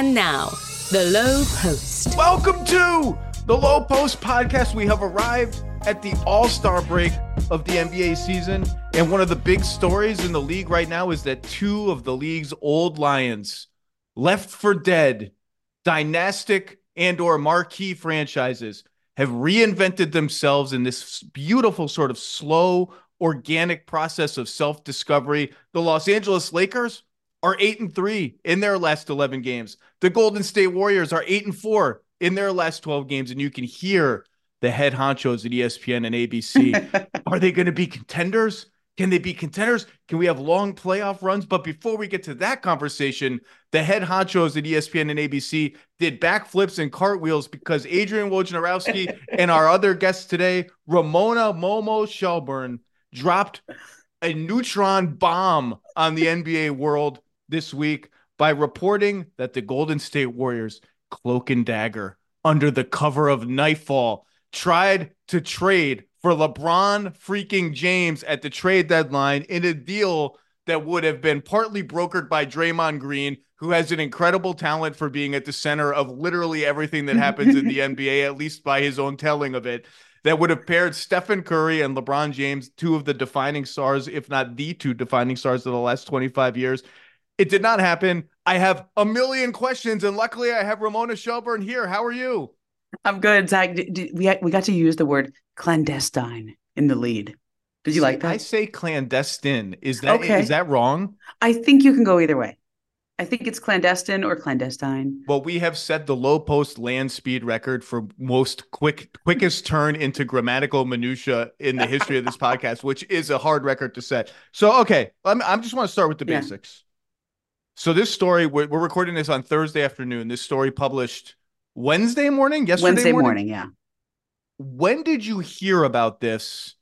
And now, the Low Post. Welcome to the Low Post podcast. We have arrived at the All Star break of the NBA season. And one of the big stories in the league right now is that two of the league's old Lions, left for dead, dynastic and or marquee franchises, have reinvented themselves in this beautiful sort of slow, organic process of self-discovery. The Los Angeles Lakers are 8 and 3 in their last 11 games. The Golden State Warriors are 8 and 4 in their last 12 games and you can hear the head honchos at ESPN and ABC. are they going to be contenders? Can they be contenders? Can we have long playoff runs? But before we get to that conversation, the head honchos at ESPN and ABC did backflips and cartwheels because Adrian Wojnarowski and our other guests today, Ramona Momo Shelburne, dropped a neutron bomb on the NBA world this week by reporting that the Golden State Warriors, cloak and dagger, under the cover of nightfall, tried to trade for LeBron freaking James at the trade deadline in a deal that would have been partly brokered by Draymond Green, who has an incredible talent for being at the center of literally everything that happens in the NBA, at least by his own telling of it. That would have paired Stephen Curry and LeBron James, two of the defining stars, if not the two defining stars of the last 25 years. It did not happen. I have a million questions, and luckily I have Ramona Shelburne here. How are you? I'm good, Zach. we we got to use the word clandestine in the lead. Did you See, like that? I say clandestine. Is that okay. is that wrong? I think you can go either way. I think it's clandestine or clandestine. Well, we have set the low Post land speed record for most quick quickest turn into grammatical minutia in the history of this podcast, which is a hard record to set. So, okay, I'm, I'm just want to start with the yeah. basics. So, this story we're, we're recording this on Thursday afternoon. This story published Wednesday morning, yesterday Wednesday morning? morning, yeah. When did you hear about this?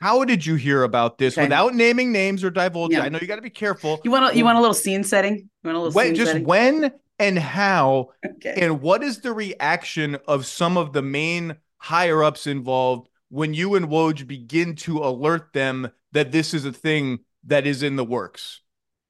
How did you hear about this okay. without naming names or divulging? Yeah. I know you got to be careful. You want a, you want a little scene setting? You want a little when, just setting? when and how okay. and what is the reaction of some of the main higher ups involved when you and Woj begin to alert them that this is a thing that is in the works?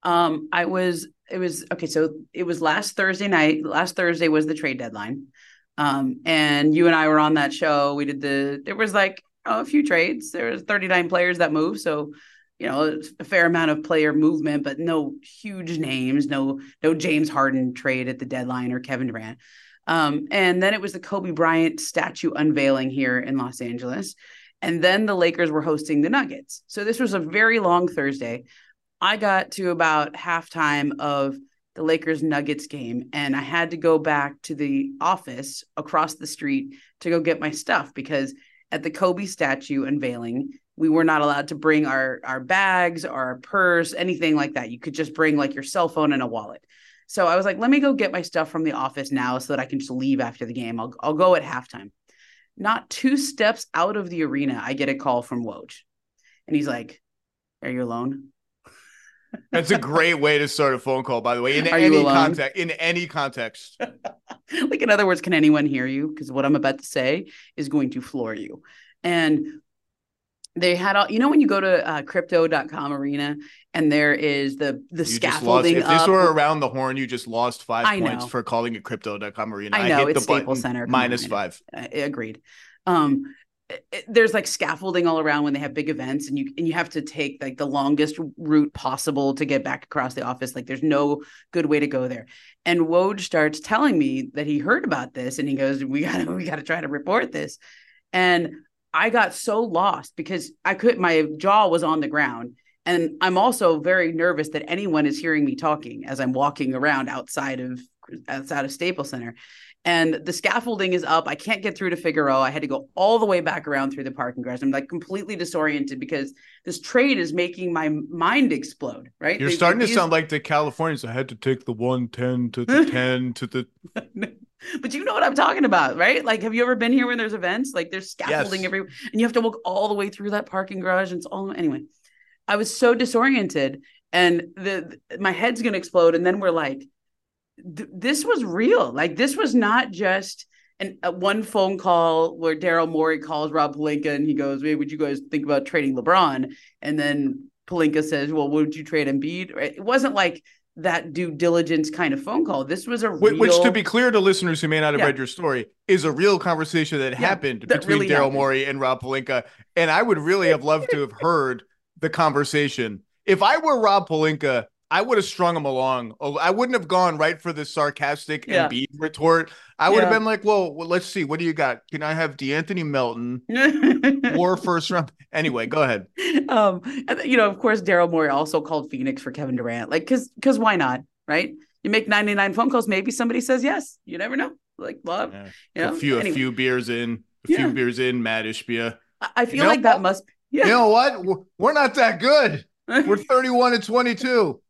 Um, I was it was okay. So it was last Thursday night. Last Thursday was the trade deadline. Um, and you and I were on that show. We did the there was like oh, a few trades. There was 39 players that moved. So, you know, a fair amount of player movement, but no huge names, no, no James Harden trade at the deadline or Kevin Durant. Um, and then it was the Kobe Bryant statue unveiling here in Los Angeles. And then the Lakers were hosting the Nuggets. So this was a very long Thursday. I got to about halftime of the Lakers Nuggets game and I had to go back to the office across the street to go get my stuff because at the Kobe statue unveiling, we were not allowed to bring our our bags, our purse, anything like that. You could just bring like your cell phone and a wallet. So I was like, let me go get my stuff from the office now so that I can just leave after the game. I'll I'll go at halftime. Not two steps out of the arena, I get a call from Woj. And he's like, Are you alone? That's a great way to start a phone call, by the way. In Are any context, in any context. like in other words, can anyone hear you? Because what I'm about to say is going to floor you. And they had all you know when you go to uh, crypto.com arena and there is the the you scaffolding if this were around the horn you just lost five I points know. for calling it crypto.com arena i know I hit it's the staples center minus five I agreed um it, there's like scaffolding all around when they have big events and you and you have to take like the longest route possible to get back across the office like there's no good way to go there. And woj starts telling me that he heard about this and he goes we gotta we gotta try to report this. And i got so lost because i could my jaw was on the ground and i'm also very nervous that anyone is hearing me talking as i'm walking around outside of outside of staples center and the scaffolding is up. I can't get through to Figueroa. I had to go all the way back around through the parking garage. I'm like completely disoriented because this trade is making my mind explode. Right? You're they, starting to sound like the Californians. I had to take the 110 to the 10 to the. but you know what I'm talking about, right? Like, have you ever been here when there's events? Like, there's scaffolding yes. everywhere, and you have to walk all the way through that parking garage. And it's all anyway. I was so disoriented, and the my head's gonna explode. And then we're like th- this was real. Like this was not just an uh, one phone call where Daryl Morey calls Rob Pelinka and he goes, "Hey, would you guys think about trading LeBron?" And then Pelinka says, "Well, would you trade Embiid?" It wasn't like that due diligence kind of phone call. This was a Which, real, which, to be clear to listeners who may not have Yeah. read your story, is a real conversation that happened that between really Daryl. Morey and Rob Pelinka. And I would really have loved to have heard the conversation. If I were Rob Pelinka, I would have strung him along. Oh, I wouldn't have gone right for the sarcastic Yeah. and beat retort. I would have been like, well, well, let's see. What do you got? Can I have De'Anthony Melton or first round? Anyway, go ahead. um, and, you know, of course, Daryl Morey also called Phoenix for Kevin Durant, like because because why not, right? You make ninety nine phone calls, maybe somebody says yes. You never know. Like love, Yeah. you know. a few, Anyway, a few beers in, a Yeah. few beers in, Mat Ishbia. I- I feel You know like that must. You know what? We're- We're not that good. We're 31 and 22.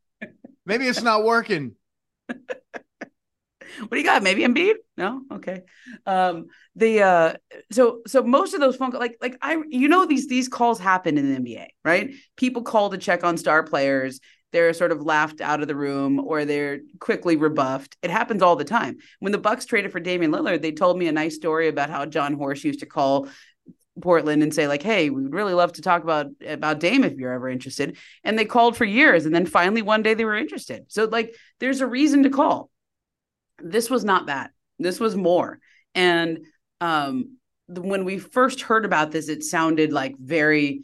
Maybe it's not working. what do you got? Maybe Embiid? No, okay. Um, the uh, so so most of those phone calls, like like I, you know, these these calls happen in the NBA, right? People call to check on star players. They're sort of laughed out of the room, or they're quickly rebuffed. It happens all the time. When the Bucks traded for Damian Lillard, they told me a nice story about how Jon Horst used to call Portland and say like, "Hey, we would really love to talk about about Dame if you're ever interested." And they called for years, and then finally one day they were interested. So like, there's a reason to call. This was not that. This was more. And um, when we first heard about this, it sounded like very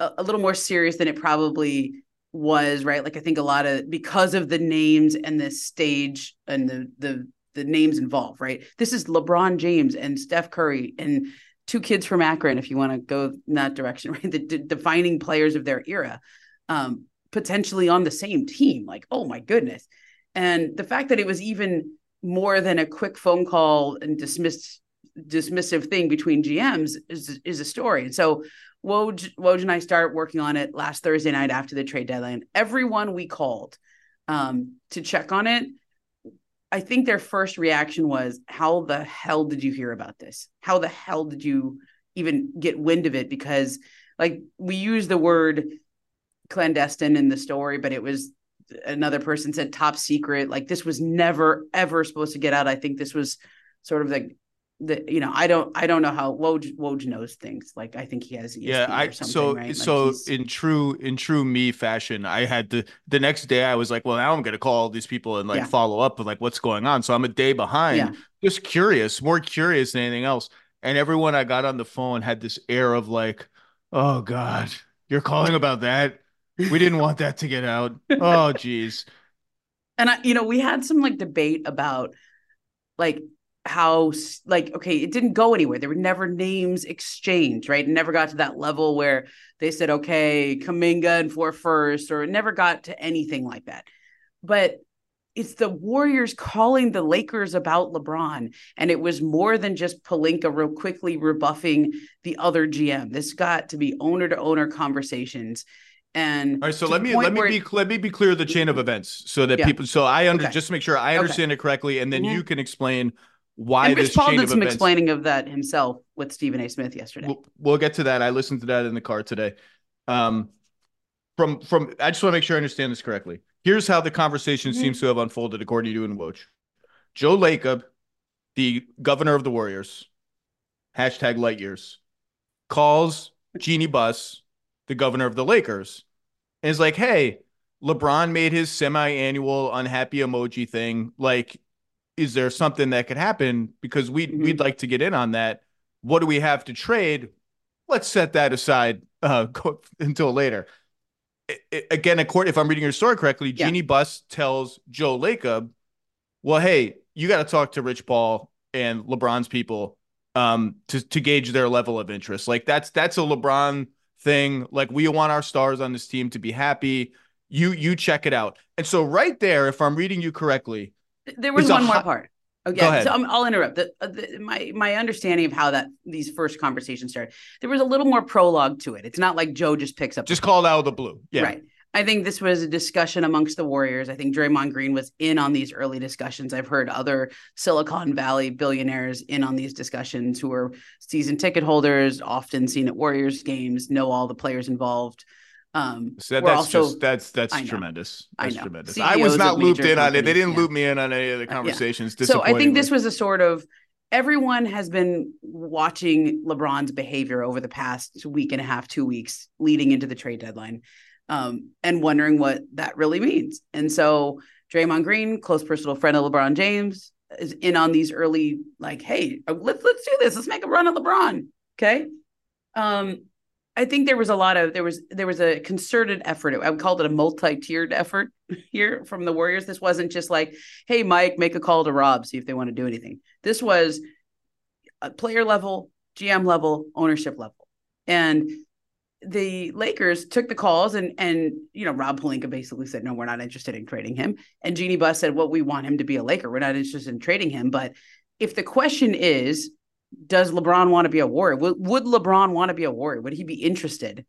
a, a little more serious than it probably was. Right? Like I think a lot of because of the names and the stage and the the the names involved. Right? This is LeBron James and Steph Curry and two kids from Akron, if you want to go in that direction, right? The d- defining players of their era, um, potentially on the same team. Like, oh my goodness. And the fact that it was even more than a quick phone call and dismissed dismissive thing between GMs is is a story. And so Woj, Woj and I start working on it last Thursday night after the trade deadline. Everyone we called um, to check on it, I think their first reaction was, "How the hell did you hear about this? How the hell did you even get wind of it?" Because like we use the word clandestine in the story, but it was another person said top secret. Like this was never ever supposed to get out. I think this was sort of the the you know I don't I don't know how Woj Woj knows things. Like I think he has ESPN yeah, I so right? Like, so in true in true me fashion, I had to the next day I was like, well, now I'm gonna call all these people and like Yeah. follow up with like what's going on. So I'm a day behind, Yeah. just curious, more curious than anything else. And everyone I got on the phone had this air of like, oh God, you're calling about that. We didn't want that to get out. Oh geez. and I, you know, we had some like debate about like how like okay, it didn't go anywhere. There were never names exchanged, right? It never got to that level where they said, okay, Kuminga and four first, or it never got to anything like that. But it's the Warriors calling the Lakers about LeBron, and it was more than just Pelinka real quickly rebuffing the other GM. This got to be owner to owner conversations. And All right, so let me let me be it- let me be clear the chain of events so that Yeah. people so I under Okay. just to make sure I Okay. understand it correctly, and then Mhm. you can explain why and this Rich Paul did some events. explaining of that himself with Stephen A. Smith yesterday. We'll, we'll get to that. I listened to that in the car today. Um, from from I just want to make sure I understand this correctly. Here's how the conversation Mhm. seems to have unfolded according to you and Woj. Joe Lacob, the governor of the Warriors, hashtag light years, calls Jeanie Buss, the governor of the Lakers, and is like, hey, LeBron made his semi-annual unhappy emoji thing. Like, is there something that could happen? Because we Mhm. we'd like to get in on that. What do we have to trade? Let's set that aside uh, until later. I- I- again, according if I'm reading your story correctly, Yeah. Jeanie Buss tells Joe Lacob, "Well, hey, you got to talk to Rich Paul and LeBron's people um, to to gauge their level of interest. Like that's that's a LeBron thing. Like we want our stars on this team to be happy. You you check it out. And so right there, if I'm reading you correctly, There was one more hot- part. Ahead. So I'm, I'll interrupt. The, uh, the, my my understanding of how that these first conversations started, there was a little more prologue to it. It's not like Joe just picks up. just called out of the blue. Yeah. Right. I think this was a discussion amongst the Warriors. I think Draymond Green was in on these early discussions. I've heard other Silicon Valley billionaires in on these discussions who are season ticket holders, often seen at Warriors games, know all the players involved. Um, So that- that's also just that's that's I tremendous. I That's know. tremendous. I was not looped in on it. They didn't yeah. loop me in on any of the yeah. conversations. So I think this was a sort of everyone has been watching LeBron's behavior over the past week and a half, two weeks leading into the trade deadline. um, and wondering what that really means. And so Draymond Green, close personal friend of LeBron James, is in on these early like, hey, uh, let's let's do this. Let's make a run at LeBron. Okay. Um, I think there was a lot of there was there was a concerted effort. I would call it a multi-tiered effort here from the Warriors. This wasn't just like, hey, Mike, make a call to Rob, see if they want to do anything. This was a player level, GM level, ownership level. And the Lakers took the calls and and you know Rob Pelinka basically said no we're not interested in trading him and Jeanie Buss said well we want him to be a Laker we're not interested in trading him but if the question is does LeBron want to be a Warrior would, would LeBron want to be a Warrior would he be interested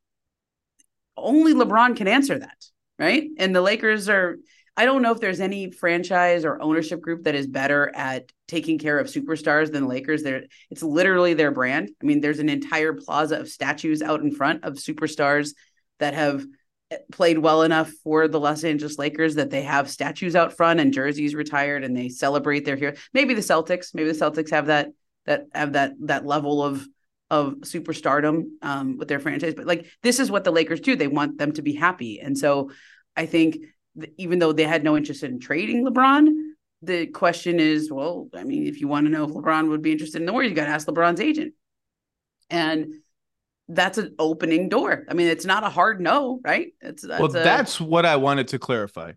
only LeBron can answer that right and the Lakers are I don't know if there's any franchise or ownership group that is better at taking care of superstars than Lakers. There, it's literally their brand. I mean, there's an entire plaza of statues out in front of superstars that have eh, played well enough for the Los Angeles Lakers that they have statues out front and jerseys retired and they celebrate their hero. Maybe the Celtics, maybe the Celtics have that that have that that level of of superstardom um, with their franchise. But like this is what the Lakers do. They want them to be happy, and so I think even though they had no interest in trading LeBron, the question is, well, I mean, if you want to know if LeBron would be interested in the Warriors, you got to ask LeBron's agent. And that's an opening door. I mean, it's not a hard no, right? It's that's well, a, that's what I wanted to clarify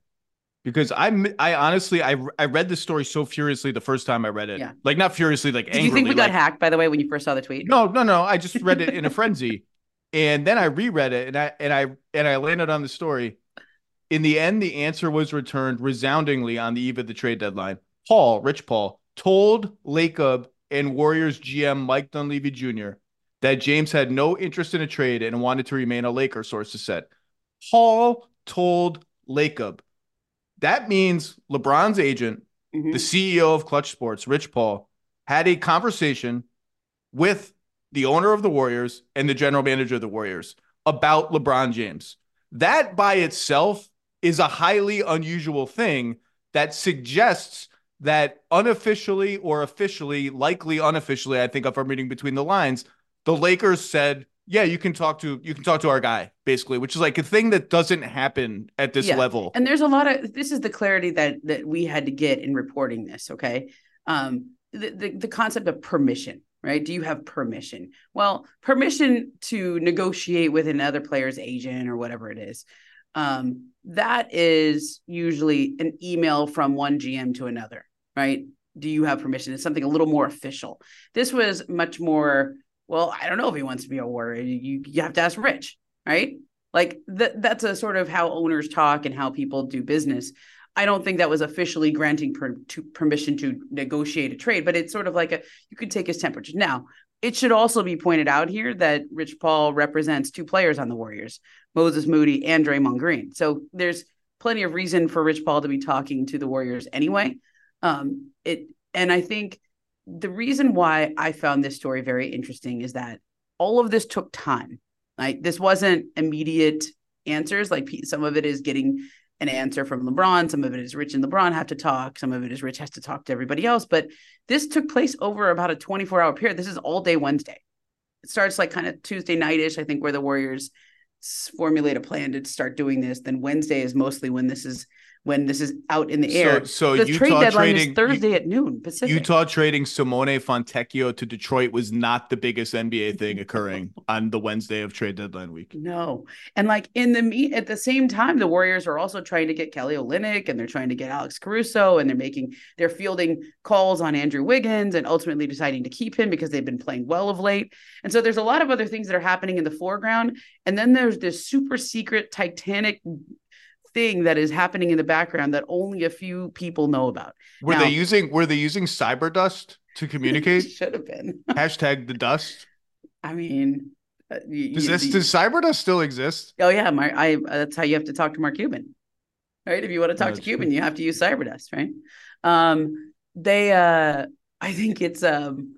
because I I honestly I I read the story so furiously the first time I read it. Yeah. Like not furiously, like Did angrily. you think we like, got hacked by the way when you first saw the tweet? No, no, no. I just read it in a frenzy, and then I reread it, and I and I and I landed on the story, in the end, the answer was returned resoundingly on the eve of the trade deadline. Paul, Rich Paul, told Lacob and Warriors GM Mike Dunleavy Jr. that James had no interest in a trade and wanted to remain a Laker, sources said. Paul told Lacob. That means LeBron's agent, mm-hmm. the CEO of Klutch Sports, Rich Paul, had a conversation with the owner of the Warriors and the general manager of the Warriors about LeBron James. That by itself is a highly unusual thing that suggests that unofficially or officially, likely unofficially, I think if I'm reading between the lines, the Lakers said, "Yeah, you can talk to you can talk to our guy," basically, which is like a thing that doesn't happen at this yeah. level. And there's a lot of this is the clarity that that we had to get in reporting this. Okay, um, the, the the concept of permission right? Do you have permission? Well, permission to negotiate with another player's agent or whatever it is um, that is usually an email from one GM to another, right? Do you have permission? It's something a little more official. This was much more, well, I don't know if he wants to be a warrior. You, you have to ask Rich, right? Like that, that's a sort of how owners talk and how people do business. I don't think that was officially granting per, to permission to negotiate a trade, but it's sort of like a you could take his temperature. Now, it should also be pointed out here that Rich Paul represents two players on the Warriors, Moses Moody and Draymond Green. So there's plenty of reason for Rich Paul to be talking to the Warriors anyway. Um, it and I think the reason why I found this story very interesting is that all of this took time. Like this wasn't immediate answers. Like some of it is getting an answer from LeBron. Some of it is Rich and LeBron have to talk. Some of it is Rich has to talk to everybody else. But this took place over about a 24 hour period. This is all day Wednesday. It starts like kind of Tuesday nightish, I think, where the Warriors formulate a plan to start doing this. Then Wednesday is mostly when this is when this is out in the air. So, so the Utah trade deadline trading, is Thursday at noon Pacific. Utah trading Simone Fontecchio to Detroit was not the biggest NBA thing occurring on the Wednesday of trade deadline week. No, and like in the meet at the same time, the Warriors are also trying to get Kelly Olynyk and they're trying to get Alex Caruso and they're making they're fielding calls on Andrew Wiggins and ultimately deciding to keep him because they've been playing well of late. And so there's a lot of other things that are happening in the foreground, and then there's this super secret Titanic thing that is happening in the background that only a few people know about. Were now, they using were they using cyber dust to communicate? should have been. Hashtag the dust. I mean, uh, you, does this does cyber dust still exist? Oh yeah, Mark. I that's how you have to talk to Mark Cuban, right? If you want to talk to Cuban, true. you have to use cyber dust, right? Um, they, uh, I think it's um,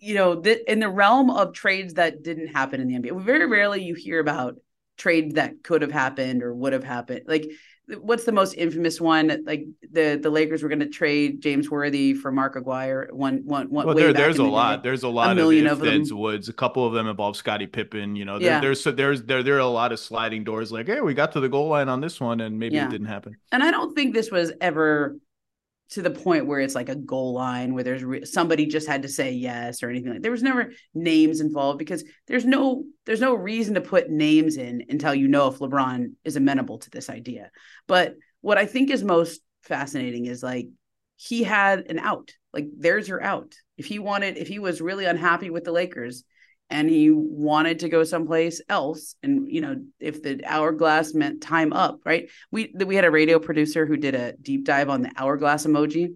you know, th- in the realm of trades that didn't happen in the NBA, very rarely you hear about trade that could have happened or would have happened. Like what's the most infamous one? Like the the Lakers were going to trade James Worthy for Mark Aguirre. One one one. Well, way there, there's a the lot. day. There's a lot million of of if, thens, them. woods. A couple of them involve Scottie Pippen. You know, there, Yeah. there's so there's there there are a lot of sliding doors. Like, hey, we got to the goal line on this one, and maybe Yeah. it didn't happen. And I don't think this was ever to the point where it's like a goal line where there's re- somebody just had to say yes or anything like there was never names involved because there's no there's no reason to put names in until you know if LeBron is amenable to this idea. But what I think is most fascinating is like he had an out. Like there's your out. If he wanted if he was really unhappy with the Lakers and he wanted to go someplace else. And you know if the hourglass meant time up, right? we we had a radio producer who did a deep dive on the hourglass emoji.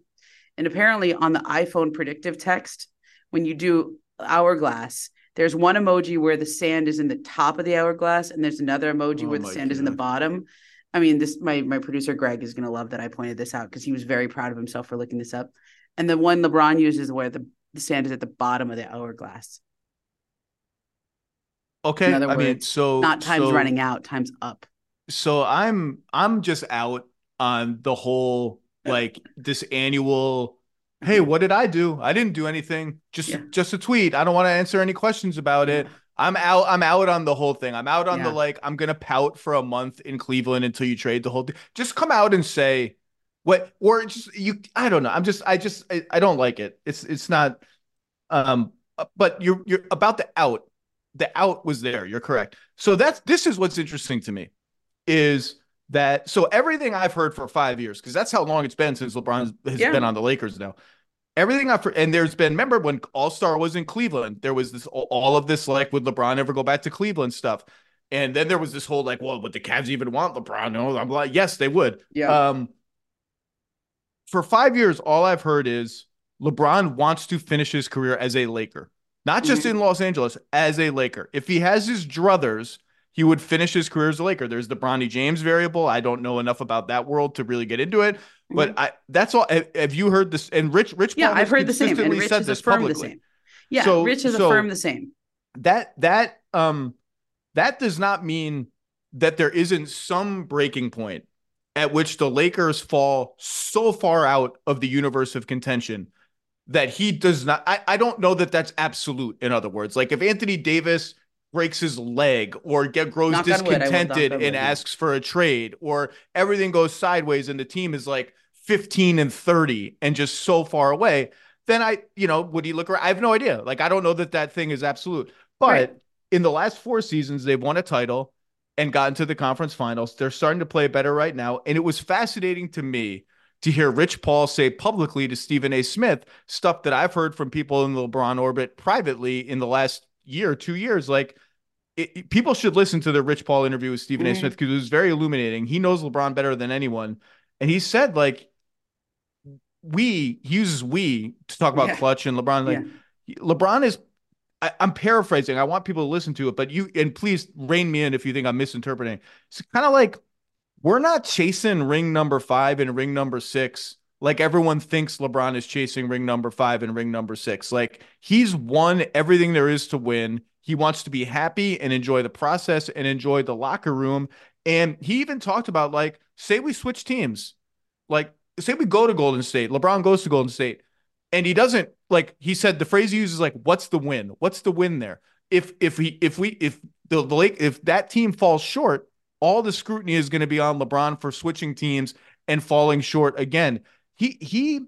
And apparently on the iphone predictive text when you do hourglass there's one emoji where the sand is in the top of the hourglass and there's another emoji Oh where the sand is in the bottom. I mean this my my producer greg is going to love that i pointed this out because he was very proud of himself for looking this up. And the one lebron uses where the, the sand is at the bottom of the hourglass Okay, In other I mean, so not time's so- running out time's up. So i'm i'm just out on the whole like this annual hey what did i do? I didn't do anything. Just Yeah. just a tweet. I don't want to answer any questions about it. I'm out i'm out on the whole thing. I'm out on the like i'm gonna pout for a month in cleveland until you trade the whole thing. Just come out and say what or just you i don't know. I'm just i just i, I don't like it. It's it's not um but you're you're about the out the out was there you're correct so that's this is what's interesting to me is that so everything I've heard for five years, because that's how long it's been since LeBron has Yeah. been on the Lakers now. Everything I've heard, and there's been, remember when All Star was in Cleveland, there was this all of this like, would LeBron ever go back to Cleveland stuff? And then there was this whole like, well, would the Cavs even want LeBron? No, I'm like, yes, they would. yeah Um, for five years, all I've heard is LeBron wants to finish his career as a Laker, not just Mhm. in Los Angeles, as a Laker. If he has his druthers, he would finish his career as a Laker. There's the Bronny James variable. I don't know enough about that world to really get into it, but I that's all. Have, you heard this? And Rich, Rich, Mm-hmm. yeah Paul i've heard the same and rich has affirmed the same yeah So- rich has so- affirmed the same that that um that does not mean that there isn't some breaking point at which the Lakers fall so far out of the universe of contention that he does not I, I don't know that that's absolute in other words like if Anthony Davis breaks his leg or get grows Knock on wood, I will knock discontented wood, and asks for a trade or everything goes sideways and the team is like 15 and 30 and just so far away then I you know would he look around I have no idea like I don't know that that thing is absolute but Right. in the last four seasons, they've won a title and gotten to the conference finals. They're starting to play better right now. And it was fascinating to me to hear Rich Paul say publicly to Stephen A. Smith stuff that I've heard from people in the LeBron orbit privately in the last year, two years. Like, it, it- people should listen to the Rich Paul interview with Stephen A. Mhm. Smith because it was very illuminating. He knows LeBron better than anyone. And he said, like, we, he uses we to talk about Yeah. Klutch and LeBron. Like, LeBron is I, I'm paraphrasing. I want people to listen to it, but you and please rein me in if you think I'm misinterpreting. It's kind of like we're not chasing ring number five and ring number six like everyone thinks LeBron is chasing ring number five and ring number six. Like he's won everything there is to win. He wants to be happy and enjoy the process and enjoy the locker room. And he even talked about like, say we switch teams, like say we go to Golden State. LeBron goes to Golden State and he doesn't like he said the phrase he uses like what's the win what's the win there if if he if we if the, the lake if that team falls short all the scrutiny is going to be on lebron for switching teams and falling short again he he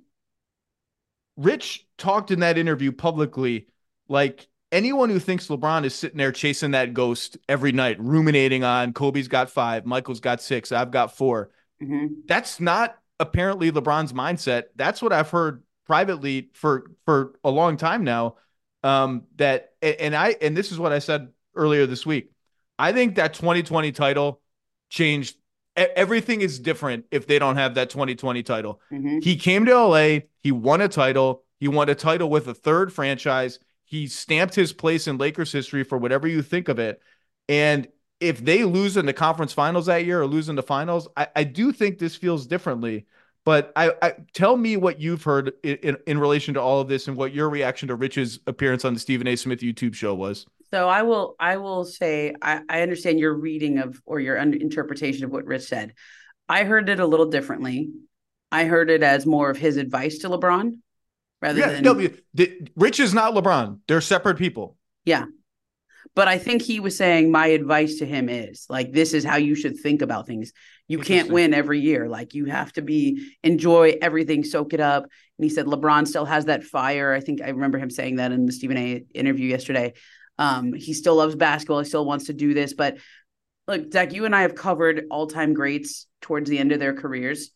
rich talked in that interview publicly like anyone who thinks lebron is sitting there chasing that ghost every night ruminating on kobe's got five michael's got six i've got four Mhm. that's not apparently LeBron's mindset. That's what I've heard privately for for a long time now. Um, that and I and this is what I said earlier this week. I think that 2020 title changed. Everything is different if they don't have that 2020 title. Mhm. He came to LA. He won a title. He won a title with a third franchise. He stamped his place in Lakers history for whatever you think of it. And if they lose in the conference finals that year or lose in the finals, I, I do think this feels differently. But I, I tell me what you've heard in, in, in relation to all of this and what your reaction to Rich's appearance on the Stephen A. Smith YouTube show was. So I will I will say I, I understand your reading of or your interpretation of what Rich said. I heard it a little differently. I heard it as more of his advice to LeBron rather Yeah, than no, the, Rich is not LeBron. They're separate people. yeah. But I think he was saying my advice to him is like this is how you should think about things. You can't win every year. Like you have to be enjoy everything, soak it up. And he said LeBron still has that fire. I think I remember him saying that in the Stephen A interview yesterday. Um, he still loves basketball. He still wants to do this. But look, Zach, you and I have covered all-time greats towards the end of their careers.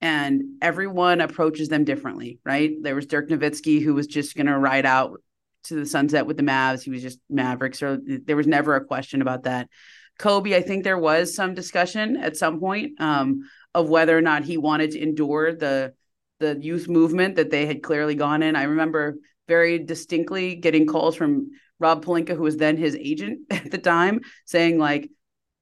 And everyone approaches them differently, right? There was Dirk Nowitzki who was just going to ride out to the sunset with the Mavs. He was just Mavericks, or there was never a question about that. Kobe, I think there was some discussion at some point um, of whether or not he wanted to endure the the youth movement that they had clearly gone in. I remember very distinctly getting calls from Rob Pelinka, who was then his agent at the time, saying like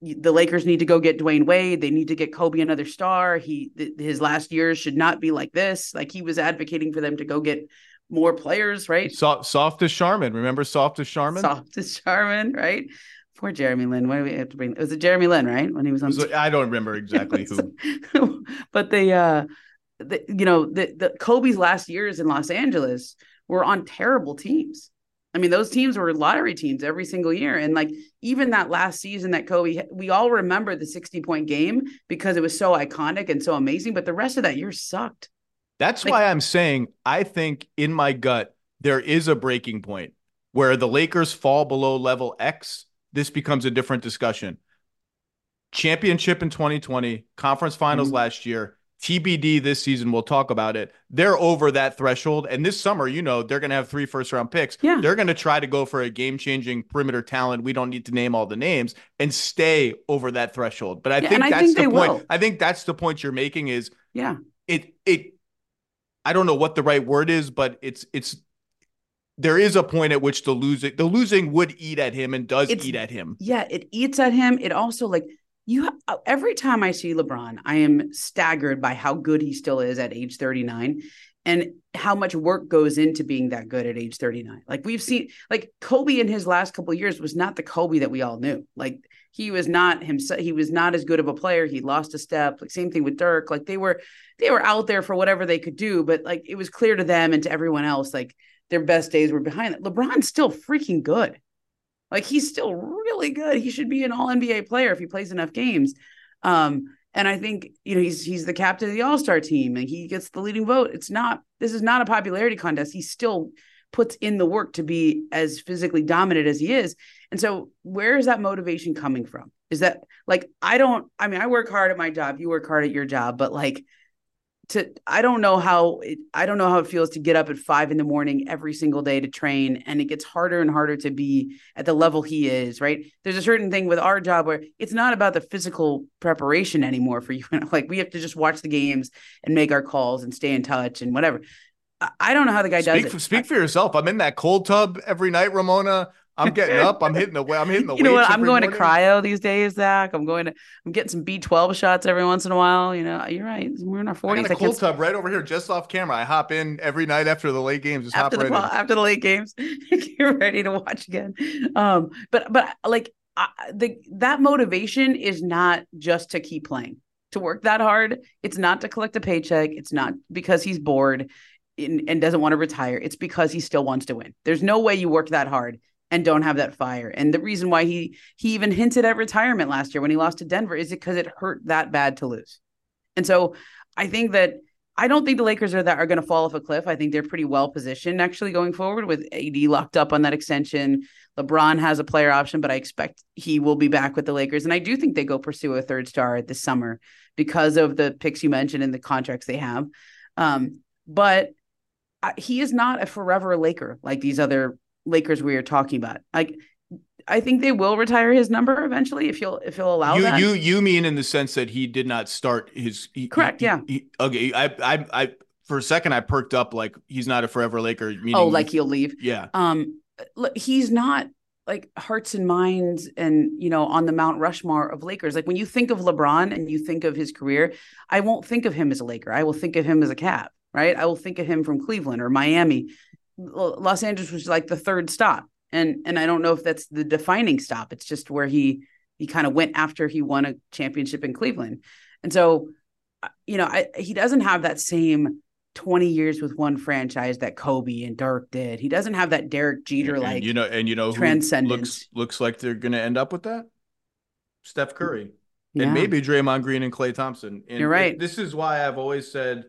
the Lakers need to go get Dwyane Wade. They need to get Kobe another star. He th- his last years should not be like this. Like he was advocating for them to go get more players, right? Soft, soft as Charmin. Remember soft as Charmin? Soft as Charmin, right? Poor Jeremy Lin. Why do we have to bring? It was it Jeremy Lin, right? When he was on. So I don't remember exactly who. but they, uh, the, you know, the, the Kobe's last years in Los Angeles were on terrible teams. I mean, those teams were lottery teams every single year. And like even that last season that Kobe, we all remember the 60 point game because it was so iconic and so amazing. But the rest of that year sucked. That's Like- why I'm saying I think in my gut there is a breaking point where the Lakers fall below level X. This becomes a different discussion. Championship in 2020, conference finals Mhm. last year, TBD this season. We'll talk about it. They're over that threshold. And this summer, you know, they're going to have three first round picks. Yeah. They're going to try to go for a game changing perimeter talent. We don't need to name all the names and stay over that threshold. But I Yeah, think and I that's think the point. will. I think that's the point you're making is Yeah. it it I don't know what the right word is, but it's it's there is a point at which the losing the losing would eat at him and does It's- eat at him. Yeah. It eats at him. It also like, you uh, every time I see LeBron, I am staggered by how good he still is at age 39 and how much work goes into being that good at age 39. Like we've seen like Kobe in his last couple years was not the Kobe that we all knew. Like he was not himself he was not as good of a player. He lost a step. Like same thing with Dirk. Like they were they were out there for whatever they could do, but like it was clear to them and to everyone else like their best days were behind it. LeBron's still freaking good. Like he's still really good. He should be an all NBA player if he plays enough games. Um, and I think you know he's he's the captain of the All Star team, and he gets the leading vote. It's not this is not a popularity contest. He still puts in the work to be as physically dominant as he is. And so, where is that motivation coming from? Is that like I don't? I mean, I work hard at my job. You work hard at your job, but like to I don't know how it, I don't know how it feels to get up at five in the morning every single day to train, and it gets harder and harder to be at the level he is. Right? There's a certain thing with our job where it's not about the physical preparation anymore for you. Like we have to just watch the games and make our calls and stay in touch and whatever. I, I don't know how the guy Speak does it. speak for yourself. I'm in that cold tub every night, Ramona. I'm getting up. I'm hitting the I'm hitting the you know what? I'm going morning. to cryo these days, Zach. I'm going to. I'm getting some B12 shots every once in a while. You know, you're right. We're in our I 40s. got I a cold tub right over here, just off camera. I hop in every night after the late games. Just after hop the right in. after the late games, you're ready to watch again. Um, but but like I, the that motivation is not just to keep playing, to work that hard. It's not to collect a paycheck. It's not because he's bored and, and doesn't want to retire. It's because he still wants to win. There's no way you work that hard and don't have that fire. And the reason why he he even hinted at retirement last year when he lost to Denver is it because it hurt that bad to lose. And so I think that I don't think the Lakers are that are going to fall off a cliff. I think they're pretty well positioned actually going forward with AD locked up on that extension. LeBron has a player option, but I expect he will be back with the Lakers. And I do think they go pursue a third star this summer because of the picks you mentioned and the contracts they have. Um, but I, he is not a forever Laker like these other Lakers we are talking about. Like I think they will retire his number eventually if he'll if he'll allow you that. you you mean in the sense that he did not start his he- Correct, he- yeah. he- okay, I I I for a second I perked up like he's not a forever Laker. Meaning oh, like he'll leave. yeah. um he's not like hearts and minds and you know on the mount rushmore of lakers like when you think of lebron and you think of his career i won't think of him as a laker i will think of him as a cap right i will think of him from cleveland or miami los angeles was like the third stop and and i don't know if that's the defining stop it's just where he he kind of went after he won a championship in cleveland And so, uh, you know, I, he doesn't have that same 20 years with one franchise that Kobe and Dirk did. He doesn't have that Derek Jeter like you know, and you know, transcendence. looks looks like they're going to end up with that. Steph Curry Yeah. and maybe Draymond Green and Klay Thompson. And You're right. This is why I've always said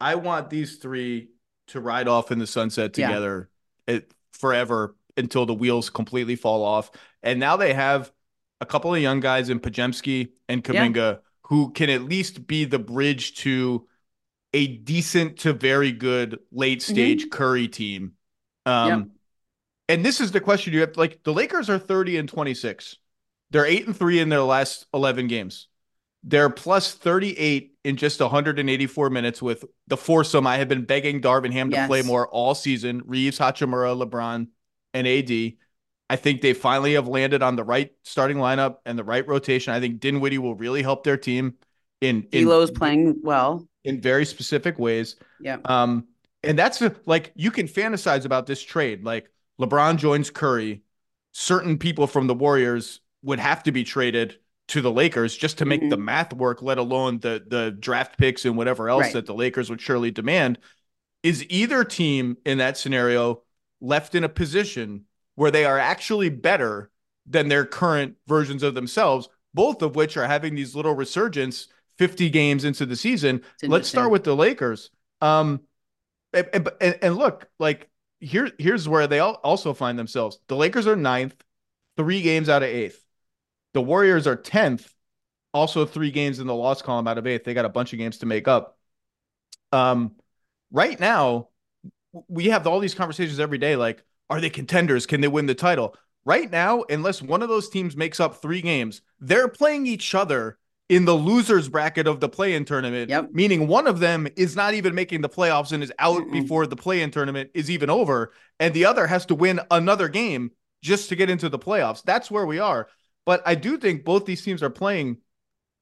I want these three to ride off in the sunset Yeah. together it, forever until the wheels completely fall off. And now they have a couple of young guys in Podziemski and Yeah. Kuminga who can at least be the bridge to a decent to very good late stage Curry team. Um, Mm-hmm. And this is the question you have like the Lakers are 30 and 26. They're 8 and 3 in their last 11 games. They're plus 38 in just 184 minutes with the foursome I have been begging Darvin Ham to play more all season. Reaves, Hachimura, LeBron, and AD. I think they finally have landed on the right starting lineup and the right rotation. I think Dinwiddie will really help their team in in, D'Lo's playing well. in very specific ways. Yeah. Um, and that's like you can fantasize about this trade. Like LeBron joins Curry, certain people from the Warriors would have to be traded to the Lakers just to make Mhm. the math work, let alone the the draft picks and whatever else Right. that the Lakers would surely demand. Is either team in that scenario left in a position where they are actually better than their current versions of themselves, both of which are having these little resurgence 50 games into the season? Let's start with the Lakers. Um, and, and- and, look, like here, here's where they al- also find themselves. The Lakers are ninth, three games out of eighth. The Warriors are tenth, also three games in the loss column out of eighth. They got a bunch of games to make up. Um, right now, we have all these conversations every day. Like, are they contenders? Can they win the title? Right now, unless one of those teams makes up three games, they're playing each other in the losers bracket of the play-in tournament. Yep. Meaning one of them is not even making the playoffs and is out Mm-mm. before the play-in tournament is even over, and the other has to win another game just to get into the playoffs. That's where we are. But I do think both these teams are playing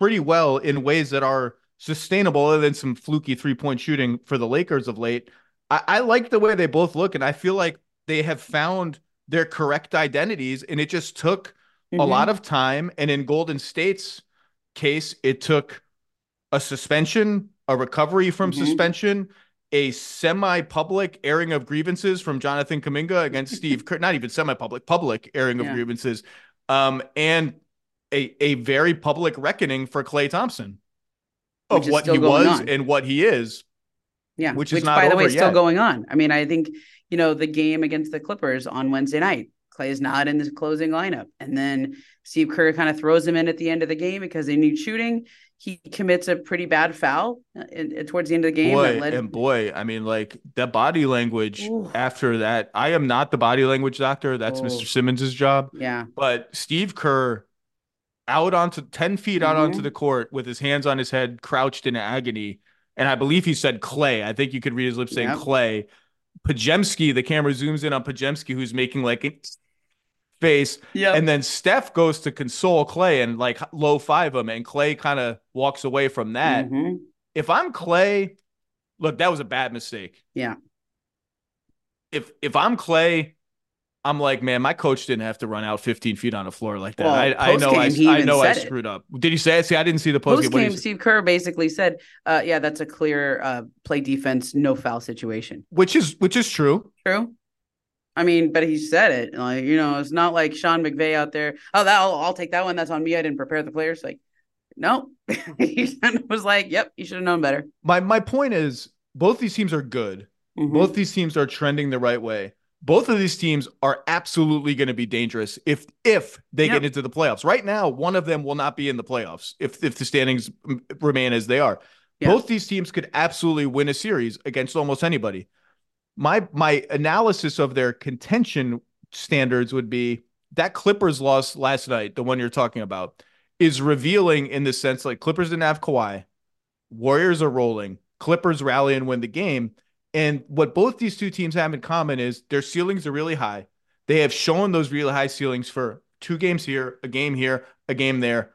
pretty well in ways that are sustainable, other than some fluky three-point shooting for the Lakers of late. I, I like the way they both look, and I feel like they have found their correct identities, and it just took a Mhm. lot of time. And in Golden State's case, it took a suspension, a recovery from Mhm. suspension, a semi-public airing of grievances from Jonathan Kuminga against Steve Kerr, not even semi-public, public airing of Yeah. grievances, um, and a a very public reckoning for Klay Thompson of what he was on. and what he is. Yeah, which which, is not by the way is still going on. I mean, I think you know the game against the Clippers on Wednesday night. Klay is not in the closing lineup, and then Steve Kerr kind of throws him in at the end of the game because they need shooting. He commits a pretty bad foul uh, in, in- towards the end of the game. boy, led, and boy, I mean, like the body language Ooh. after that. I am not the body language doctor. That's Oh. Mr. Simmons's job. yeah, But Steve Kerr out onto 10 feet out onto Mhm. the court with his hands on his head, crouched in agony. And I believe he said Klay. I think you could read his lips saying Yep. Klay. Podziemski, the camera zooms in on Podziemski, who's making like a face. yeah, And then Steph goes to console Klay and like low five him. And Klay kind of walks away from that. Mhm. If I'm Klay, look, that was a bad mistake. Yeah. If if I'm Klay, I'm like, man, my coach didn't have to run out 15 feet on the floor like that. Well, I, I know I, I know I said it. screwed up. Did he say it? See, I didn't see the post game, Steve Kerr basically said, uh, "Yeah, that's a clear uh, play defense, no foul situation." Which is which is true. True. I mean, but he said it. Like, you know, it's not like Sean McVay out there. Oh, that I'll, I'll take that one. That's on me. I didn't prepare the players. Like, no. he was like, "Yep, you should have known better." My my point is both these teams are good. Mhm. Both these teams are trending the right way. Both of these teams are absolutely going to be dangerous if if they Yep. get into the playoffs. Right now, one of them will not be in the playoffs if if the standings remain as they are. Yeah. Both these teams could absolutely win a series against almost anybody. My my analysis of their contention standards would be that Clippers loss last night, the one you're talking about, is revealing in the sense like Clippers didn't have Kawhi, Warriors are rolling, Clippers rally and win the game. And what both these two teams have in common is their ceilings are really high. They have shown those really high ceilings for two games here, a game here, a game there.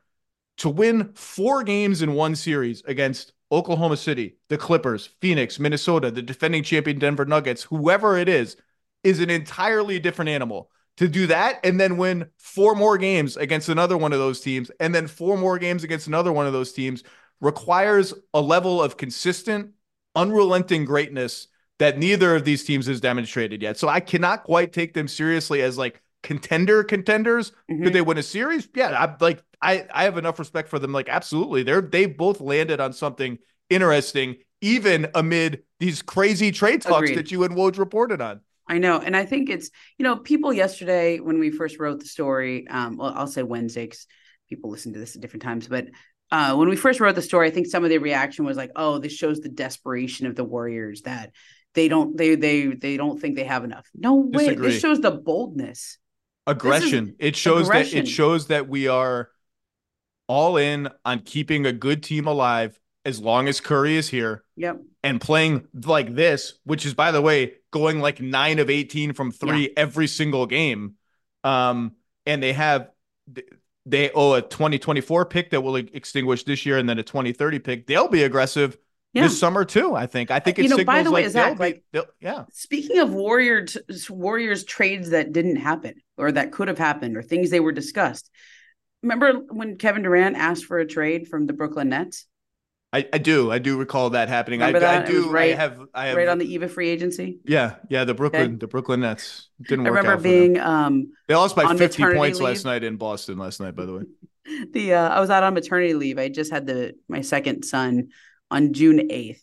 To win four games in one series against Oklahoma City, the Clippers, Phoenix, Minnesota, the defending champion Denver Nuggets, whoever it is, is an entirely different animal. To do that and then win four more games against another one of those teams, and then four more games against another one of those teams requires a level of consistent, unrelenting greatness that neither of these teams has demonstrated yet. So I cannot quite take them seriously as like contender contenders. Mhm. Could they win a series? Yeah, I'm like I I have enough respect for them. Like absolutely, they're they've both landed on something interesting, even amid these crazy trade talks Agreed. that you and Woj reported on. I know. And I think it's, you know, people yesterday when we first wrote the story, um, well, I'll say Wednesday because people listen to this at different times, but uh, when we first wrote the story, I think some of the reaction was like, oh, this shows the desperation of the Warriors that they don't they they they don't think they have enough. No way. Disagree. This shows the boldness. aggression. It shows that it shows that we are all in on keeping a good team alive as long as Curry is here Yep. and playing like this, which is by the way going like 9 of 18 from 3 every single game. Um and they have they owe a 2024 pick that will extinguish this year and then a 2030 pick. They'll be aggressive Yeah. this summer too, I think. I think it You know, by the way, like, Zach, like- yeah. Speaking of Warrior Warriors trades that didn't happen or that could have happened or things they were discussed. Remember when Kevin Durant asked for a trade from the Brooklyn Nets? I, I do. I do recall that happening. I, Remember I that? Was do. right- I have I have right on the eve of free agency. Yeah, yeah, the Brooklyn, the Brooklyn Nets didn't work I remember out for them. being um They lost by 50 points leave. last night in Boston last night, by the way. the uh, I was out on maternity leave. I just had the my second son on June 8th.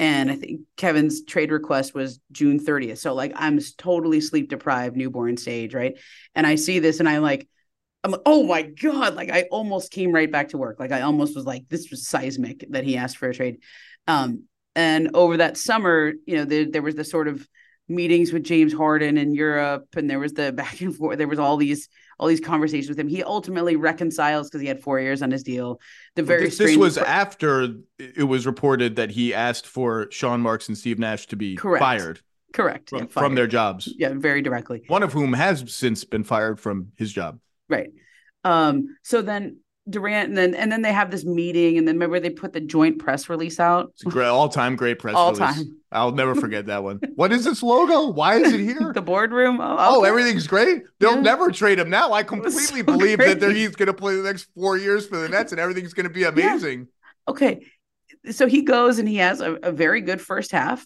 And I think Kevin's trade request was June 30th. So like I'm totally sleep deprived, newborn stage, right? And I see this and I like I'm like, oh my God. Like I almost came right back to work. Like I almost was like, this was seismic that he asked for a trade. Um, and over that summer, you know, there, there was the sort of meetings with James Harden in Europe, and there was the back and forth. There was all these all these conversations with him. He ultimately reconciles because he had four years on his deal. The very this, this was pro- after it was reported that he asked for Sean Marks and Steve Nash to be Correct. fired correct from, yeah, from their jobs. yeah very directly One of whom has since been fired from his job. Right. Um, so then Durant and then and then they have this meeting, and then remember they put the joint press release out. It's a great, all-time great press All release. time. I'll never forget that one. What is this logo? Why is it here? the boardroom. Oh, Oh, okay. everything's great. They'll Yeah. never trade him now. I completely so believe that he's going to play the next four years for the Nets, and everything's going to be amazing. okay so he goes and he has a, a very good first half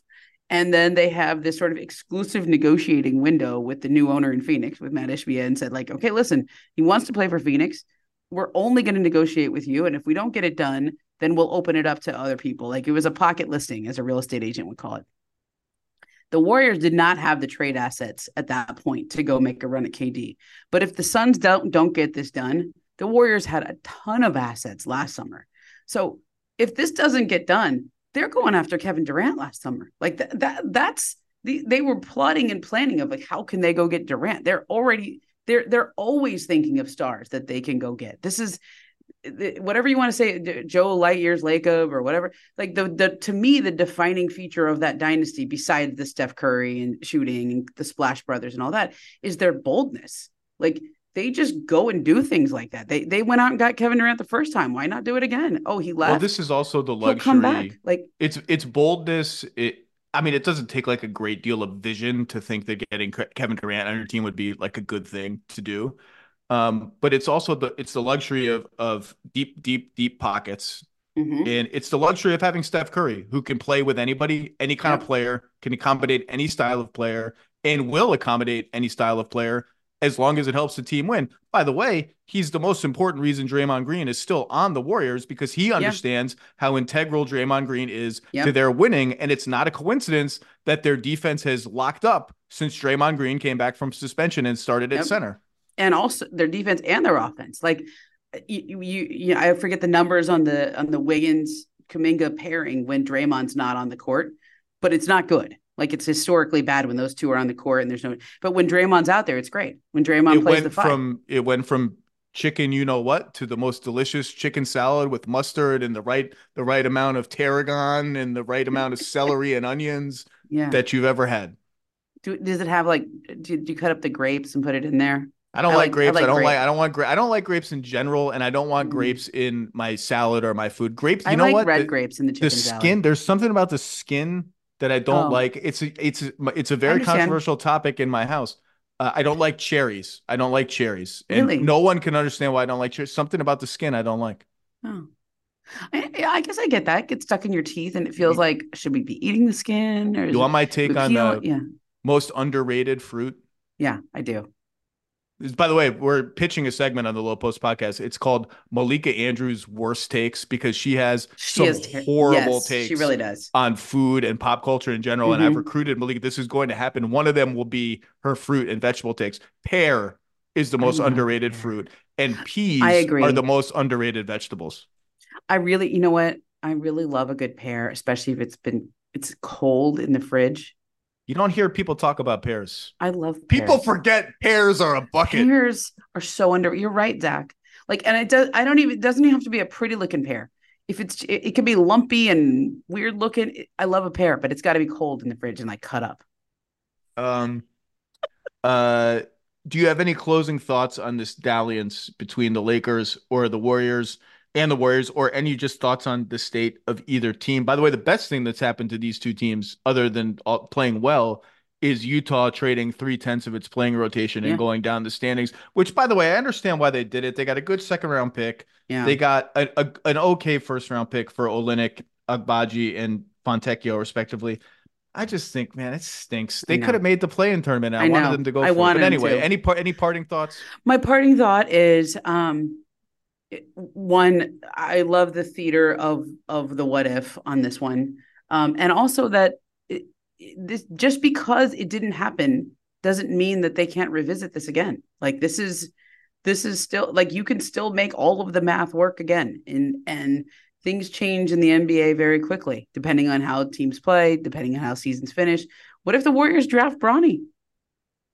and then they have this sort of exclusive negotiating window with the new owner in phoenix with Mat Ishbia and said like okay listen he wants to play for phoenix. We're only going to negotiate with you and if we don't get it done then we'll open it up to other people. Like it was a pocket listing as a real estate agent would call it. The warriors did not have the trade assets at that point to go make a run at kd but if the suns don't don't get this done the warriors had a ton of assets last summer. So if this doesn't get done, they're going after Kevin Durant last summer. Like that, that that's the, they were plotting and planning of like how can they go get Durant? They're already they're they're always thinking of stars that they can go get. This is whatever you want to say, Joe Lightyear's Lacob or whatever. Like the the to me the defining feature of that dynasty, besides the Steph Curry and shooting and the Splash Brothers and all that, is their boldness. Like they just go and do things like that. They they went out and got Kevin Durant the first time. Why not do it again? Oh, he left. Well, this is also the luxury. He'll come back. Like It's it's boldness. It I mean, it doesn't take like a great deal of vision to think that getting Kevin Durant on your team would be like a good thing to do. Um, but it's also the it's the luxury of of deep, deep, deep pockets, mhm. and it's the luxury of having Steph Curry, who can play with anybody, any kind Yep. of player, can accommodate any style of player, and will accommodate any style of player as long as it helps the team win. By the way, he's the most important reason Draymond Green is still on the Warriors because he understands how integral Draymond Green is to their winning. And it's not a coincidence that their defense has locked up since Draymond Green came back from suspension and started at Yep. center. and also their defense and their offense. Like you, you, you I forget the numbers on the on the Wiggins Kuminga pairing when Draymond's not on the court, but it's not good. Like it's historically bad when those two are on the court and there's no. But when Draymond's out there, it's great. When Draymond it plays the went five, from it went from chicken you know what to the most delicious chicken salad with mustard and the right the right amount of tarragon and the right amount of celery and onions yeah. that you've ever had. do, does it have like? Do, do you cut up the grapes and put it in there? I don't I like, like- grapes. I, like don't grape. like. I don't want. Gra- I don't like grapes in general, and I don't want Mm. grapes in my salad or my food. Grapes. You I know like what? red The- grapes in the the chicken salad. skin there's something about the skin that i don't Oh. like it's a, it's a, it's a very controversial topic in my house uh, i don't like cherries i don't like cherries and Really? no one can understand why i don't like cherries something about the skin i don't like Oh. I, I guess I get that. It gets stuck in your teeth, and it feels like should we be eating the skin? Or You want my take on the yeah, most underrated fruit? yeah, I do. By the way, we're pitching a segment on the Low Post podcast. It's called Malika Andrews' worst takes because she has She some ter- horrible yes, takes She really does. on food and pop culture in general. And I've Mhm. recruited Malika. This is going to happen. One of them will be her fruit and vegetable takes. Pear is the most underrated pear. fruit, and peas are the most underrated vegetables. I really, you know what? I really love a good pear, especially if it's been it's cold in the fridge. You don't hear people talk about pears. I love People forget pears are a bucket. pears are so under. You're right, Zach. Like, and it does. I don't even. It doesn't even have to be a pretty looking pear. If it's, it, it can be lumpy and weird looking. I love a pear, but it's got to be cold in the fridge and like cut up. Um, uh, do you have any closing thoughts on this dalliance between the Lakers or the Warriors and the Warriors, or any just thoughts on the state of either team? By the way, the best thing that's happened to these two teams, other than playing well, is Utah trading three tenths of its playing rotation and Yeah. going down the standings. Which, by the way, I understand why they did it. They got a good second round pick. Yeah. They got a, a, an okay first round pick for Olynyk, Agbaji, and Fontecchio, respectively. I just think, man, it stinks. They could have made the play-in tournament. I, I wanted know. them to go. I for it. wanted But anyway, to. any part, any parting thoughts? My parting thought is um it- one I love the theater of of the what if on this one. Um and also that it, this just because it didn't happen doesn't mean that they can't revisit this again. Like this is this is still like you can still make all of the math work again and and things change in the NBA very quickly depending on how teams play, depending on how seasons finish. What if the Warriors draft Bronny?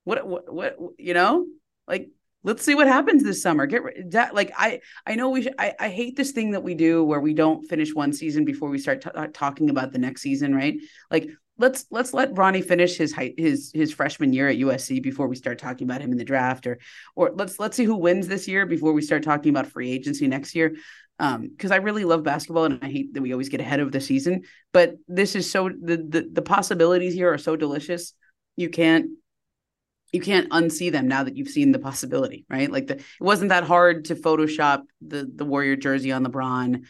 What what what you know? Like let's see what happens this summer. Get that like I I know we should, I I hate this thing that we do where we don't finish one season before we start t- uh, talking about the next season, right? Like let's let's let Bronny finish his his his freshman year at USC before we start talking about him in the draft or or let's let's see who wins this year before we start talking about free agency next year. Um, because I really love basketball and I hate that we always get ahead of the season, but this is so the the, the possibilities here are so delicious. You can't you can't unsee them now that you've seen the possibility, right? Like the it wasn't that hard to Photoshop the the Warrior jersey on LeBron.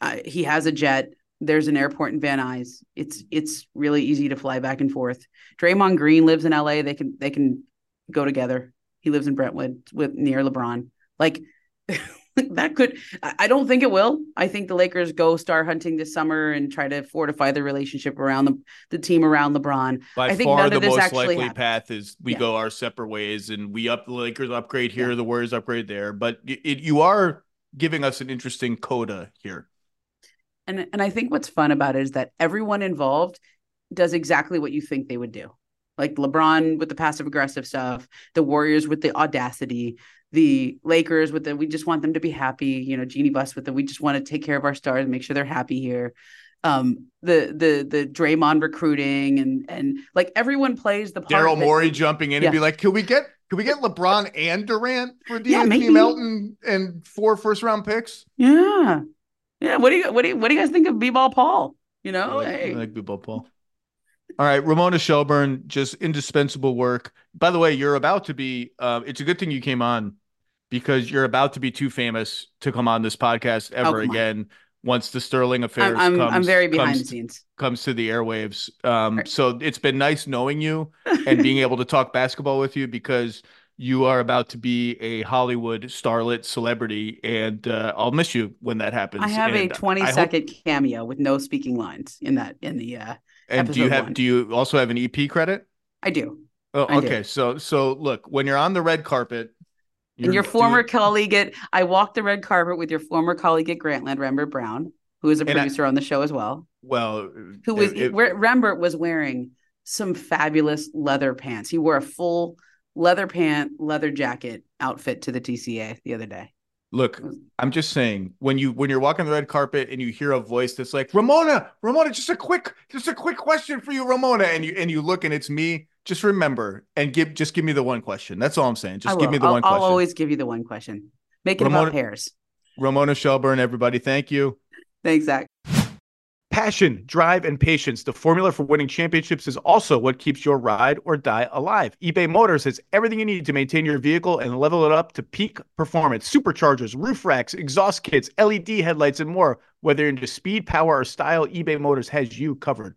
Uh, he has a jet. There's an airport in Van Nuys. It's it's really easy to fly back and forth. Draymond Green lives in LA. They can they can go together. He lives in Brentwood with near LeBron. Like that could I don't think it will. I think the Lakers go star hunting this summer and try to fortify the relationship around the the team around LeBron. By I think far, the most likely happens. path is we Yeah. go our separate ways, and we up the Lakers upgrade here, the Warriors upgrade there. But it, it, you are giving us an interesting coda here. And and I think what's fun about it is that everyone involved does exactly what you think they would do. Like LeBron with the passive aggressive stuff, the Warriors with the audacity, the Lakers with the we just want them to be happy, you know, Jeanie Buss with the we just want to take care of our stars and make sure they're happy here. Um, the the the Draymond recruiting and and like everyone plays the part. Daryl that- Morey jumping in Yeah. and be like, "Can we get can we get LeBron and Durant for Yeah, De'Anthony maybe. Melton and four first round picks?" Yeah. Yeah. What do you what do you what do you guys think of B-ball Paul? You I know, like, hey. I like Bebo Paul. All right, Ramona Shelburne, just indispensable work. By the way, you're about to be. Uh, it's a good thing you came on because you're about to be too famous to come on this podcast ever Oh, come on. again. Once the Sterling affair I'm comes, I'm very behind comes, the scenes. comes to the airwaves. Um, so it's been nice knowing you and being able to talk basketball with you because you are about to be a Hollywood starlet celebrity, and uh, I'll miss you when that happens. I have a And 20 I hope- cameo with no speaking lines in that in the uh and do you have? one. Do you also have an EP credit? I do. Oh, I do. okay. So, so look, when you're on the red carpet, and your former doing- colleague at I walked the red carpet with your former colleague at Grantland, Rembert Browne, who is a And I- producer on the show as well. well, Who was it- it- where Rembert was wearing some fabulous leather pants. He wore a full leather pant, leather jacket outfit to the TCA the other day. look. I'm just saying when you when you're walking the red carpet and you hear a voice that's like Ramona, Ramona, just a quick, just a quick question for you, Ramona, and you and you look and it's me. Just remember and give just give me the one question. That's all I'm saying. Just give me the I'll, one question. I'll always give you the one question. Make it Ramona- about pears. Ramona Shelburne, everybody, thank you. Thanks, Zach. Passion, drive, and patience. The formula for winning championships is also what keeps your ride or die alive. eBay Motors has everything you need to maintain your vehicle and level it up to peak performance. Superchargers, roof racks, exhaust kits, LED headlights, and more. Whether into speed, power, or style, eBay Motors has you covered.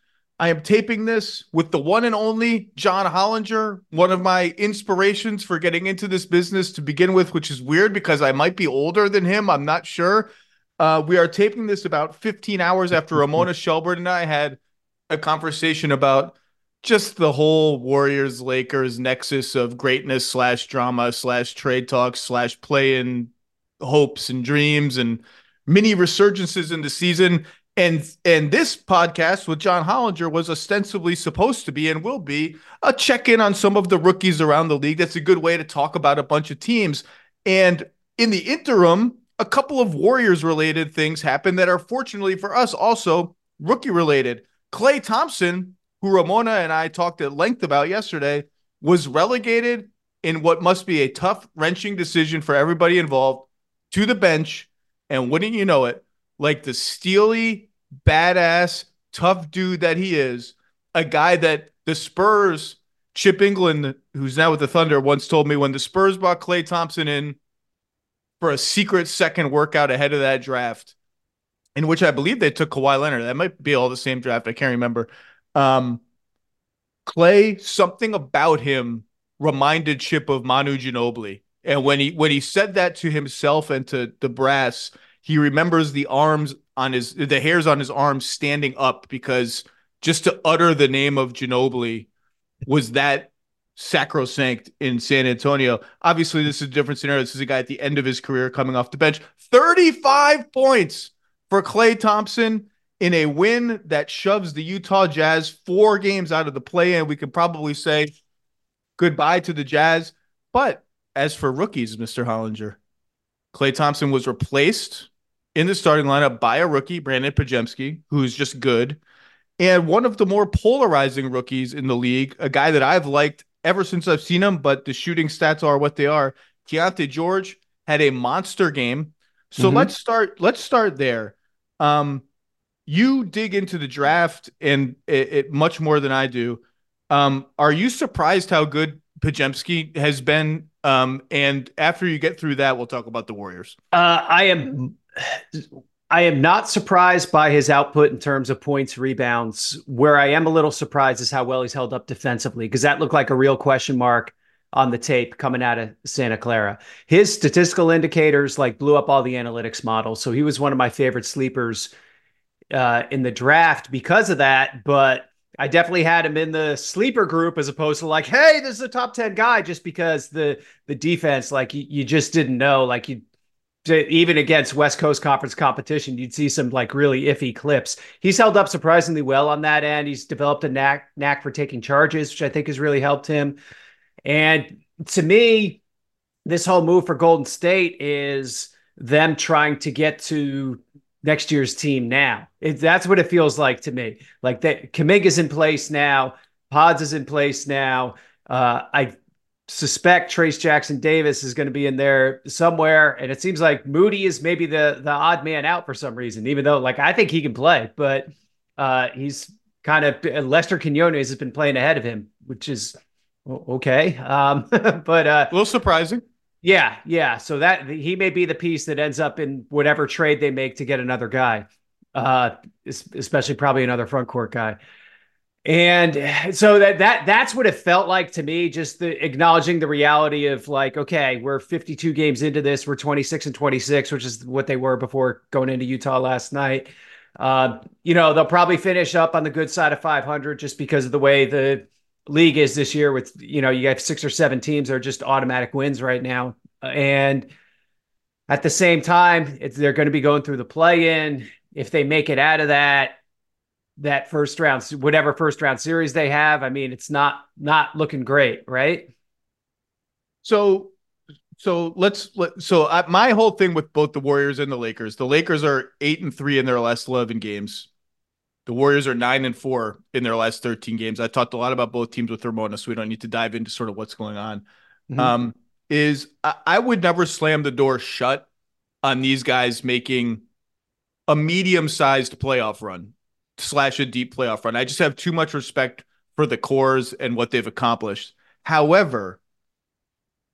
I am taping this with the one and only John Hollinger, one of my inspirations for getting into this business to begin with, which is weird because I might be older than him. I'm not sure. Uh, we are taping this about 15 hours after Ramona Shelburne and I had a conversation about just the whole Warriors Lakers nexus of greatness slash drama slash trade talks slash play in hopes and dreams and mini resurgences in the season. And and this podcast with John Hollinger was ostensibly supposed to be and will be a check-in on some of the rookies around the league. That's a good way to talk about a bunch of teams. And in the interim, a couple of Warriors related things happen that are fortunately for us also rookie related. Klay Thompson who Ramona and I talked at length about yesterday, was relegated in what must be a tough, wrenching decision for everybody involved to the bench. And wouldn't you know it, like the steely, badass, tough dude that he is, a guy that the Spurs, Chip Engelland, who's now with the Thunder, once told me when the Spurs brought Klay Thompson in for a secret second workout ahead of that draft, in which I believe they took Kawhi Leonard. That might be all the same draft. I can't remember. Um, Klay, something about him reminded Chip of Manu Ginobili. And when he when he said that to himself and to the brass, he remembers the arms on his the hairs on his arms standing up because just to utter the name of Ginobili was that sacrosanct in San Antonio. Obviously, this is a different scenario. This is a guy at the end of his career coming off the bench. 35 points for Klay Thompson in a win that shoves the Utah Jazz four games out of the play in. We can probably say goodbye to the Jazz. But as for rookies, Mr. Hollinger, Klay Thompson was replaced in the starting lineup by a rookie, Brandin Podziemski, who's just good. And one of the more polarizing rookies in the league, a guy that I've liked ever since I've seen him, but the shooting stats are what they are. Keyonte George had a monster game. So mm-hmm. let's start. Let's start there. Um, you dig into the draft and it, it much more than I do. Um, are you surprised how good Podziemski has been? Um, and after you get through that, we'll talk about the Warriors. Uh, I am. I am not surprised by his output in terms of points, rebounds. Where I am a little surprised is how well he's held up defensively, because that looked like a real question mark on the tape coming out of Santa Clara. His statistical indicators like blew up all the analytics models. So he was one of my favorite sleepers uh, in the draft because of that. But I definitely had him in the sleeper group as opposed to like, hey, this is a top 10 guy, just because the the defense, like you, you just didn't know. Like you even against West Coast Conference competition, you'd see some like really iffy clips. He's held up surprisingly well on that end. He's developed a knack knack for taking charges, which I think has really helped him. And to me, this whole move for Golden State is them trying to get to next year's team now. It, that's what it feels like to me. Like that is in place now, Pods is in place now. Uh, I suspect Trayce Jackson Davis is going to be in there somewhere, and it seems like Moody is maybe the the odd man out for some reason. Even though, like, I think he can play, but uh, he's kind of Lester Quinones has been playing ahead of him, which is okay. Um, but uh, a little surprising. Yeah, yeah. So that he may be the piece that ends up in whatever trade they make to get another guy, uh, especially probably another front court guy. And so that that that's what it felt like to me, just the acknowledging the reality of like, okay, we're 52 games into this, we're 26 and 26, which is what they were before going into Utah last night. Uh, you know, they'll probably finish up on the good side of 500 just because of the way the league is this year. With you know, you have six or seven teams that are just automatic wins right now, and at the same time, they're going to be going through the play-in. If they make it out of that, that first round, whatever first round series they have. I mean, it's not not looking great, right? So, so let's let, so I, my whole thing with both the Warriors and the Lakers. The Lakers are eight and three in their last eleven games. The Warriors are nine and four in their last thirteen games. I talked a lot about both teams with Ramona, so we don't need to dive into sort of what's going on. Mm-hmm. Um, is I, I would never slam the door shut on these guys making a medium sized playoff run slash a deep playoff run. I just have too much respect for the cores and what they've accomplished. However,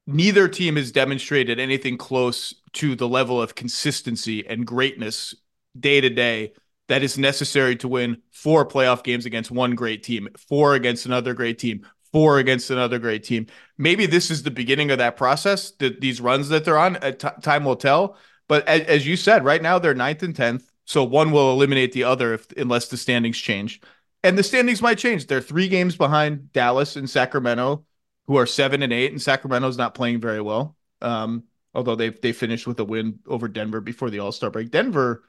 neither team has demonstrated anything close to the level of consistency and greatness day to day that is necessary to win four playoff games against one great team, four against another great team, four against another great team. Maybe this is the beginning of that process, that these runs that they're on. Uh, T- time will tell. But as, as you said, right now they're ninth and tenth. So one will eliminate the other if unless the standings change. And the standings might change. They're three games behind Dallas and Sacramento, who are seven and eight, and Sacramento's not playing very well. Um, although they they finished with a win over Denver before the All Star break. Denver,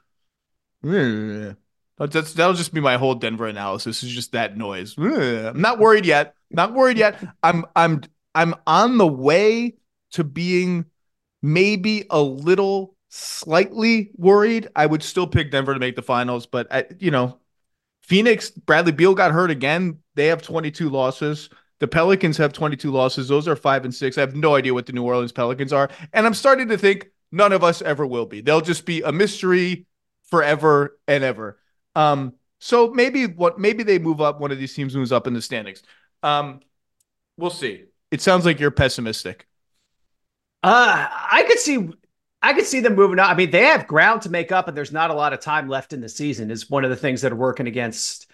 that's that'll just be my whole Denver analysis. Is just that noise. I'm not worried yet. Not worried yet. I'm I'm I'm on the way to being maybe a little slightly worried. I would still pick Denver to make the finals, but I, you know, Phoenix, Bradley Beal got hurt again. They have 22 losses. The Pelicans have 22 losses. Those are five and six. I have no idea what the New Orleans Pelicans are. And I'm starting to think none of us ever will be. They'll just be a mystery forever and ever. Um, so maybe what maybe they move up, one of these teams moves up in the standings. Um, we'll see. It sounds like you're pessimistic. Uh, I could see I could see them moving on. I mean, they have ground to make up, and there's not a lot of time left in the season. Is one of the things that are working against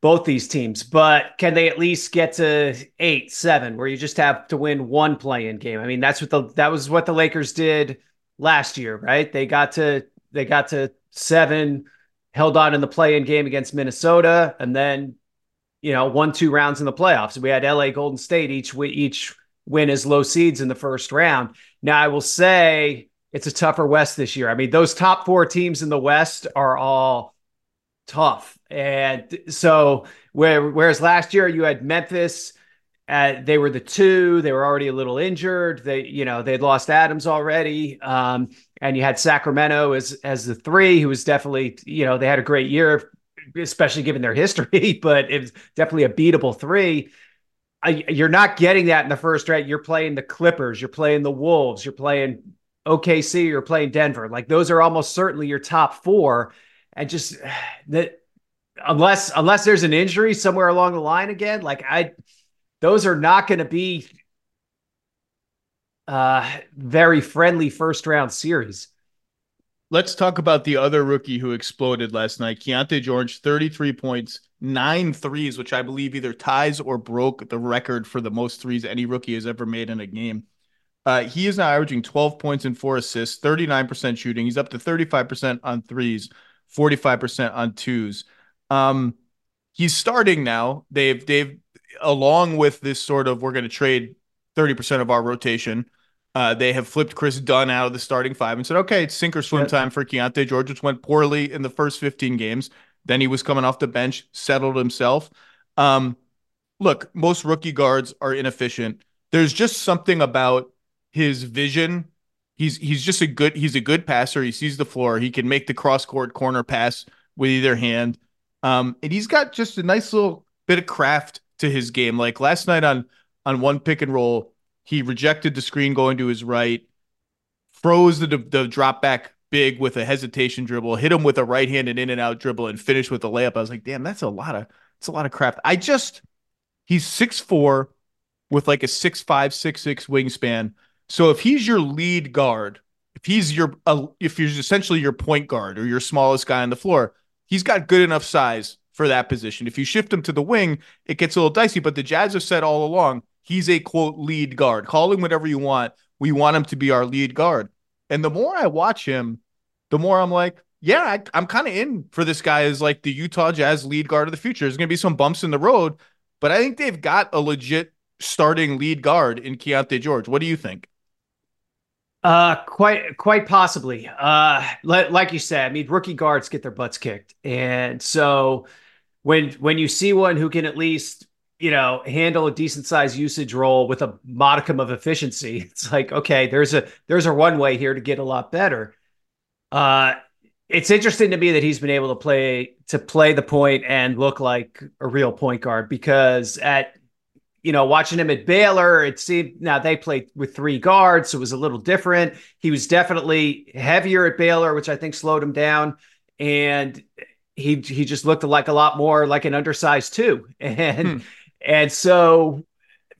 both these teams. But can they at least get to eight, seven, where you just have to win one play-in game? I mean, that's what the that was what the Lakers did last year, right? They got to they got to seven, held on in the play-in game against Minnesota, and then you know won two rounds in the playoffs. We had LA Golden State each each win as low seeds in the first round. Now, I will say it's a tougher West this year. I mean, those top four teams in the West are all tough. And so, where, whereas last year you had Memphis, uh, they were the two. They were already a little injured. They, you know, they'd lost Adams already, um, and you had Sacramento as as the three, who was definitely, you know, they had a great year, especially given their history. But it was definitely a beatable three. You're not getting that in the first round. You're playing the Clippers, you're playing the Wolves, you're playing OKC, you're playing Denver. Like those are almost certainly your top four. And just that unless unless there's an injury somewhere along the line again, like I those are not going to be uh very friendly first round series. Let's talk about the other rookie who exploded last night. Keyonte George, 33 points, nine threes, which I believe either ties or broke the record for the most threes any rookie has ever made in a game. Uh, he is now averaging 12 points and four assists, 39% shooting. He's up to 35% on threes, 45% on twos. Um, he's starting now. They've they've along with this sort of we're going to trade 30% of our rotation uh, they have flipped Kris Dunn out of the starting five and said, okay, it's sink or swim time for Keyonte George, which went poorly in the first 15 games. Then he was coming off the bench, settled himself. Um, look, most rookie guards are inefficient. There's just something about his vision. He's he's just a good he's a good passer. He sees the floor. He can make the cross court corner pass with either hand. Um, and he's got just a nice little bit of craft to his game. Like last night on on one pick and roll, he rejected the screen going to his right, froze the, the drop back big with a hesitation dribble, hit him with a right handed in and out dribble, and finished with a layup. I was like, damn, that's a lot of it's a lot of crap. I just he's six four with like a six five six six wingspan. So if he's your lead guard, if he's your uh, if he's essentially your point guard or your smallest guy on the floor, he's got good enough size for that position. If you shift him to the wing, it gets a little dicey. But the Jazz have said all along he's a quote lead guard. Call him whatever you want. We want him to be our lead guard. And the more I watch him, the more I'm like, yeah, I, am kind of in for this guy as like the Utah Jazz lead guard of the future. There's going to be some bumps in the road, but I think they've got a legit starting lead guard in Keyonte George. What do you think? Uh, quite, quite possibly. Uh, like you said, I mean, rookie guards get their butts kicked, and so when when you see one who can at least you know handle a decent size usage role with a modicum of efficiency, it's like okay, there's a there's a runway here to get a lot better. Uh, it's interesting to me that he's been able to play to play the point and look like a real point guard because at you know, watching him at Baylor, it seemed now they played with three guards, so it was a little different. He was definitely heavier at Baylor, which I think slowed him down, and he he just looked like a lot more like an undersized two, and hmm. And so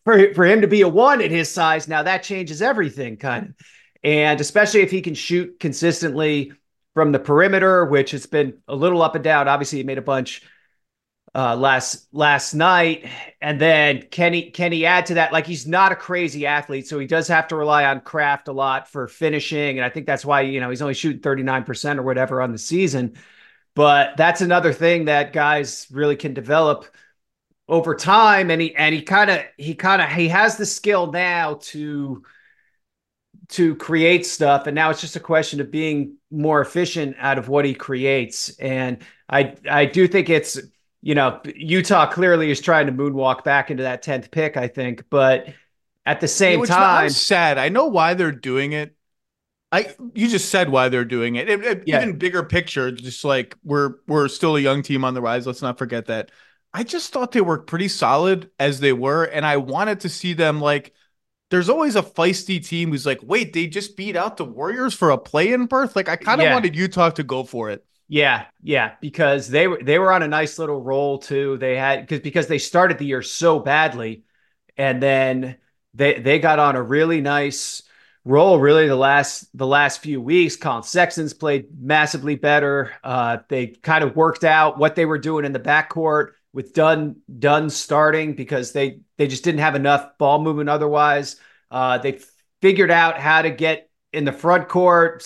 for for him to be a one at his size now that changes everything, kind of, and especially if he can shoot consistently from the perimeter, which has been a little up and down. Obviously, he made a bunch uh, last last night, and then can he can he add to that? Like he's not a crazy athlete, so he does have to rely on craft a lot for finishing, and I think that's why you know he's only shooting thirty nine percent or whatever on the season. But that's another thing that guys really can develop over time, and he and he kind of he kind of he has the skill now to to create stuff and now it's just a question of being more efficient out of what he creates and i i do think it's you know, Utah clearly is trying to moonwalk back into that 10th pick, I think. But at the same time, sad. I know why they're doing it. I you just said why they're doing it. it, it yeah. Even bigger picture, just like we're we're still a young team on the rise. Let's not forget that. I just thought they were pretty solid as they were, and I wanted to see them like. There's always a feisty team who's like, wait, they just beat out the Warriors for a play-in berth. Like I kind of yeah. wanted Utah to go for it. Yeah, yeah, because they were they were on a nice little roll too. They had because because they started the year so badly, and then they they got on a really nice roll. Really, the last the last few weeks, Collin Sexton's played massively better. Uh, they kind of worked out what they were doing in the backcourt with Dunn Dunn starting because they they just didn't have enough ball movement otherwise. Uh, they figured out how to get in the front court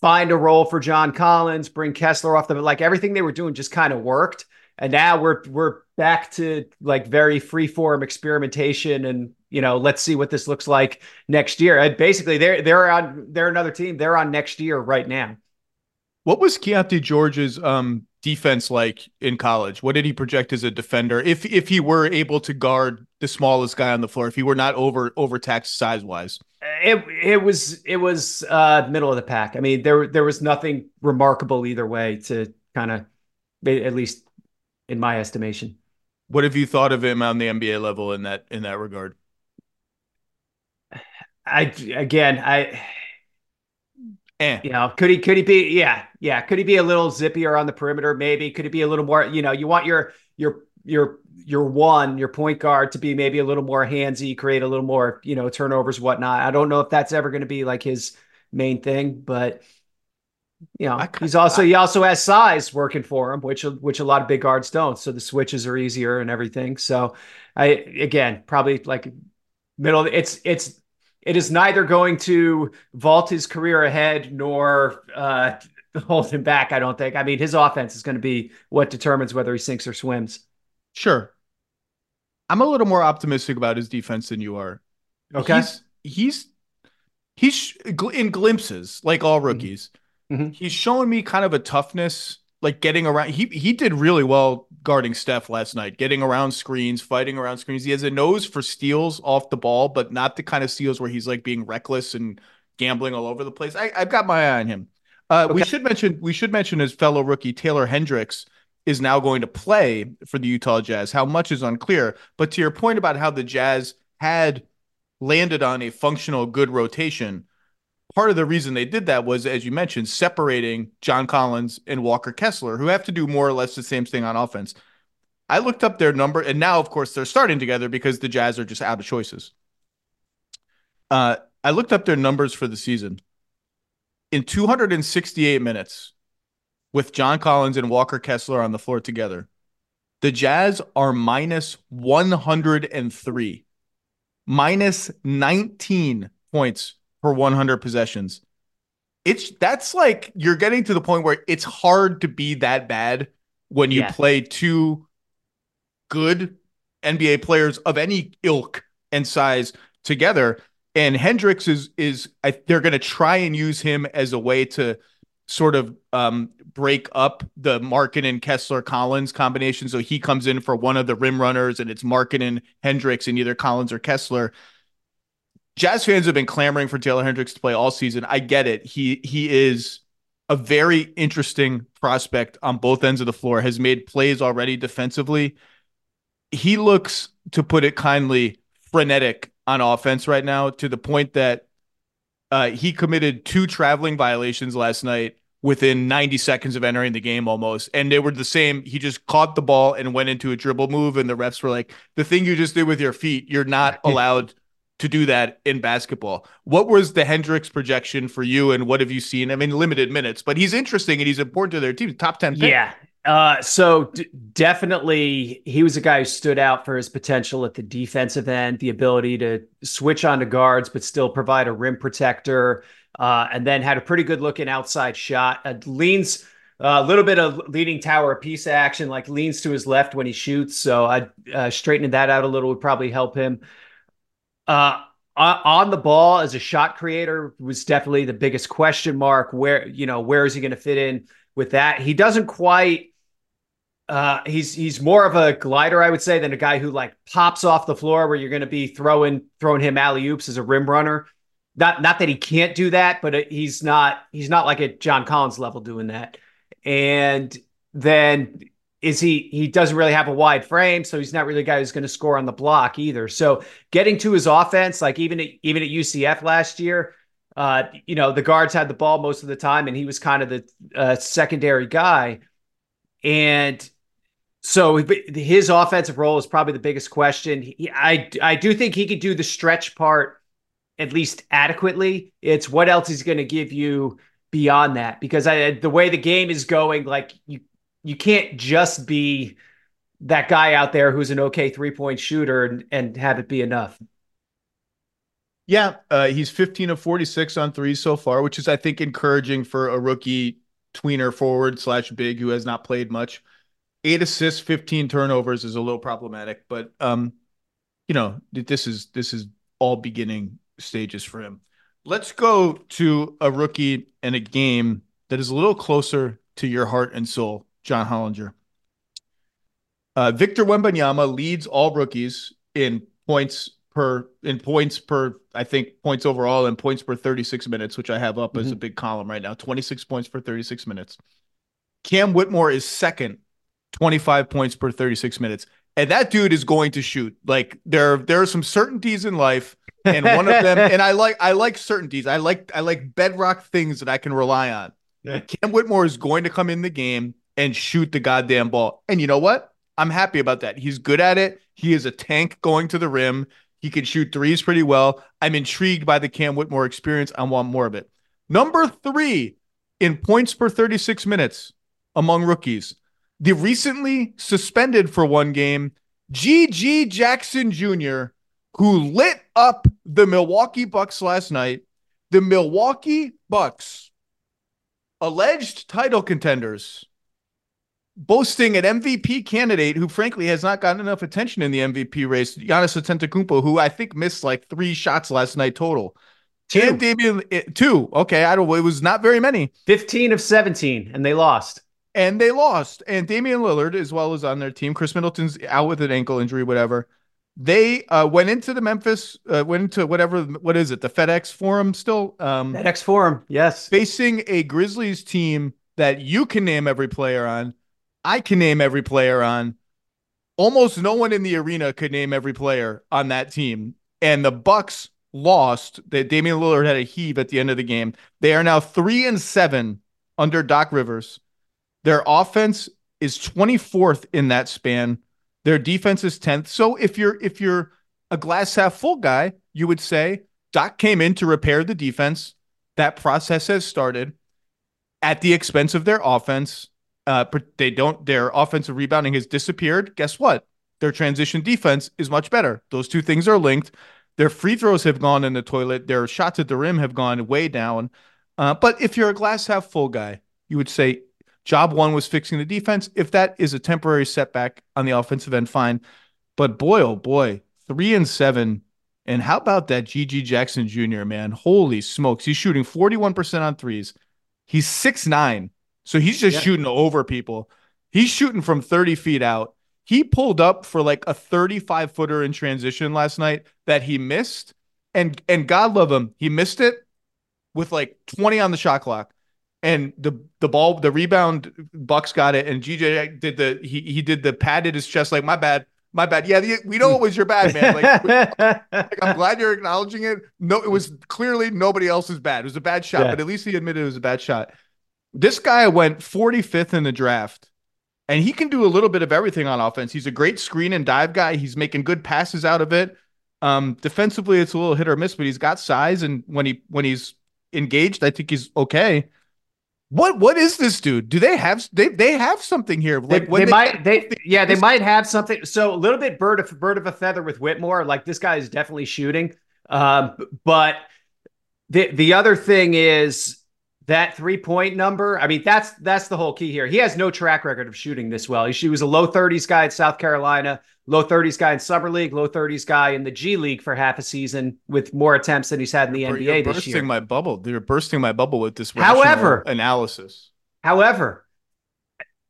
find a role for John Collins, bring Kessler off the like everything they were doing just kind of worked. And now we're we're back to like very free form experimentation and you know, let's see what this looks like next year. And basically they're they're on they're another team. They're on next year right now. What was Keyonte George's um defense like in college? What did he project as a defender? If if he were able to guard the smallest guy on the floor, if he were not over overtaxed size wise? It it was it was uh middle of the pack. I mean, there there was nothing remarkable either way to kind of at least in my estimation. What have you thought of him on the NBA level in that in that regard? I again, I Eh. You know, could he could he be yeah, yeah, could he be a little zippier on the perimeter maybe? Could he be a little more, you know, you want your your your your one, your point guard to be maybe a little more handsy, create a little more, you know, turnovers, whatnot. I don't know if that's ever going to be like his main thing, but you know, he's also he also has size working for him, which which a lot of big guards don't. So the switches are easier and everything. So I again probably like middle. It's it's it is neither going to vault his career ahead nor uh, hold him back. I don't think. I mean, his offense is going to be what determines whether he sinks or swims. Sure. I'm a little more optimistic about his defense than you are. Okay. He's he's he's in glimpses, like all mm-hmm. rookies. Mm-hmm. He's showing me kind of a toughness like getting around. He he did really well guarding Steph last night, getting around screens, fighting around screens. He has a nose for steals off the ball, but not the kind of steals where he's like being reckless and gambling all over the place. I, have got my eye on him. Uh, okay. We should mention we should mention his fellow rookie Taylor Hendricks is now going to play for the Utah Jazz. How much is unclear, but to your point about how the Jazz had landed on a functional good rotation part of the reason they did that was, as you mentioned, separating John Collins and Walker Kessler, who have to do more or less the same thing on offense. I looked up their number, and now, of course, they're starting together because the Jazz are just out of choices. Uh, I looked up their numbers for the season. In 268 minutes, with John Collins and Walker Kessler on the floor together. The Jazz are minus 103, minus 19 points per 100 possessions. It's that's like you're getting to the point where it's hard to be that bad when you Yeah. play two good NBA players of any ilk and size together. And Hendricks is is I, they're going to try and use him as a way to sort of um, break up the Markkanen and Kessler Collins combination. So he comes in for one of the rim runners, and it's Markkanen and Hendricks and either Collins or Kessler. Jazz fans have been clamoring for Taylor Hendricks to play all season. I get it. He he is a very interesting prospect on both ends of the floor. Has made plays already defensively. He looks, to put it kindly, frenetic on offense right now to the point that uh, he committed two traveling violations last night within 90 seconds of entering the game almost. And they were the same. He just caught the ball and went into a dribble move. And the refs were like, the thing you just did with your feet, you're not allowed to do that in basketball. What was the Hendricks projection for you and what have you seen? I mean, limited minutes, but he's interesting and he's important to their team. Top 10 pick. Yeah. Uh, so d- definitely he was a guy who stood out for his potential at the defensive end, the ability to switch onto guards, but still provide a rim protector. Uh, and then had a pretty good looking outside shot. Uh, leans a little bit of leading tower piece action, like leans to his left when he shoots. So I uh, that out a little would probably help him. Uh, on the ball as a shot creator was definitely the biggest question mark. Where you know where is he going to fit in with that? He doesn't quite. Uh, he's he's more of a glider, I would say, than a guy who like pops off the floor where you're going to be throwing throwing him alley oops as a rim runner. Not not that he can't do that, but he's not he's not like at John Collins level doing that. And then is he he doesn't really have a wide frame, so he's not really a guy who's going to score on the block either. So getting to his offense, like even at, even at UCF last year, uh, you know the guards had the ball most of the time, and he was kind of the uh, secondary guy. And so his offensive role is probably the biggest question. He, I I do think he could do the stretch part at least adequately. It's what else he's going to give you beyond that because I, the way the game is going, like you you can't just be that guy out there who's an okay three point shooter and, and have it be enough. Yeah, uh, he's 15 of 46 on threes so far, which is, I think, encouraging for a rookie tweener forward slash big who has not played much. Eight assists, 15 turnovers is a little problematic, but um, you know, this is this is all beginning stages for him. Let's go to a rookie and a game that is a little closer to your heart and soul, John Hollinger. Uh, Victor Wembanyama leads all rookies in points per in points per I think points overall and points per 36 minutes, which I have up as a big column right now. 26 points per 36 minutes. Cam Whitmore is second, 25 points per 36 minutes. And that dude is going to shoot. Like there there are some certainties in life and one of them and I like I like certainties. I like I like bedrock things that I can rely on. Yeah. Cam Whitmore is going to come in the game and shoot the goddamn ball. And you know what? I'm happy about that. He's good at it. He is a tank going to the rim. He can shoot threes pretty well. I'm intrigued by the Cam Whitmore experience. I want more of it. Number three in points per 36 minutes among rookies, the recently suspended for one game, GG Jackson Jr., who lit up the Milwaukee Bucks last night. The Milwaukee Bucks, alleged title contenders, boasting an MVP candidate who, frankly, has not gotten enough attention in the MVP race, Giannis Antetokounmpo, who I think missed like three shots last night total. Two. And Damian, eh, two. Okay, I don't. It was not very many, 15 of 17, and they lost. and they lost. And Damian Lillard, as well as on their team, Khris Middleton's out with an ankle injury, whatever. They uh, went into the Memphis, uh, went into whatever. What is it? The FedEx Forum still. Um, FedEx Forum, yes. facing a Grizzlies team that you can name every player on. I can name every player on. Almost no one in the arena could name every player on that team. And the Bucks lost. That Damian Lillard had a heave at the end of the game. They are now three and seven under Doc Rivers. Their offense is 24th in that span. Their defense is 10th. So if you're if you're a glass half full guy, you would say Doc came in to repair the defense. That process has started. at the expense of their offense. Uh, they don't. Their offensive rebounding has disappeared. Guess what? Their transition defense is much better. Those two things are linked. Their free throws have gone in the toilet. Their shots at the rim have gone way down. Uh, but if you're a glass half full guy, you would say job one was fixing the defense. If that is a temporary setback on the offensive end, fine. But boy, oh boy, three and seven. And how about that GG Jackson Jr., man? Holy smokes. He's shooting 41% on threes. He's six nine, So he's just yeah. shooting over people. He's shooting from 30 feet out. He pulled up for like a 35 footer in transition last night that he missed. And and God love him, he missed it with like 20 on the shot clock. And the the ball, the rebound, Bucks got it, and GJ did the he he did the padded his chest like my bad, my bad. Yeah, we know it was your bad, man. Like, like, I'm glad you're acknowledging it. No, it was clearly nobody else's bad. It was a bad shot, yeah. but at least he admitted it was a bad shot. This guy went 45th in the draft, and he can do a little bit of everything on offense. He's a great screen and dive guy. He's making good passes out of it. Um, defensively, it's a little hit or miss, but he's got size, and when he when he's engaged, I think he's okay. What what is this dude? Do they have they they have something here? Like they, they, they might they yeah they might have something. So a little bit bird of bird of a feather with Whitmore. Like this guy is definitely shooting. Um, but the the other thing is that three point number. I mean that's that's the whole key here. He has no track record of shooting this well. He, he was a low thirties guy at South Carolina low 30s guy in summer league, low 30s guy in the G League for half a season with more attempts than he's had in the you're, NBA you're this year. Bursting my bubble. They're bursting my bubble with this. However, analysis. However,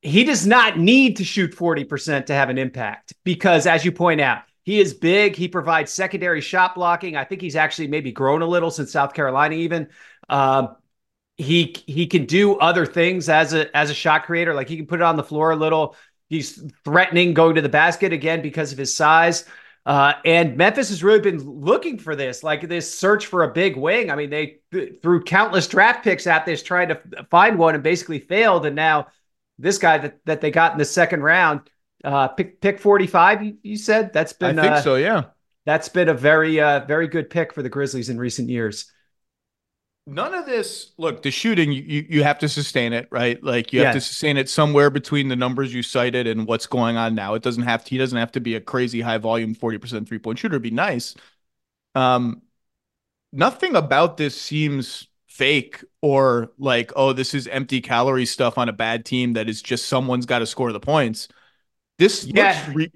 he does not need to shoot 40% to have an impact because, as you point out, he is big. He provides secondary shot blocking. I think he's actually maybe grown a little since South Carolina, even. Um, he he can do other things as a as a shot creator. Like he can put it on the floor a little. He's threatening going to the basket again because of his size. Uh, and Memphis has really been looking for this, like this search for a big wing. I mean, they threw countless draft picks at this, trying to find one, and basically failed. And now this guy that, that they got in the second round, uh, pick pick forty five. You, you, said that's been. I think uh, so. Yeah, that's been a very uh, very good pick for the Grizzlies in recent years none of this look the shooting you you have to sustain it right? Like you have to sustain it somewhere between the numbers you cited and what's going on now. It doesn't have to he doesn't have to be a crazy high volume 40% three point shooter. It'd be nice. Um nothing about this seems fake or like oh this is empty calorie stuff on a bad team that is just someone's got to score the points. This yeah. looks re-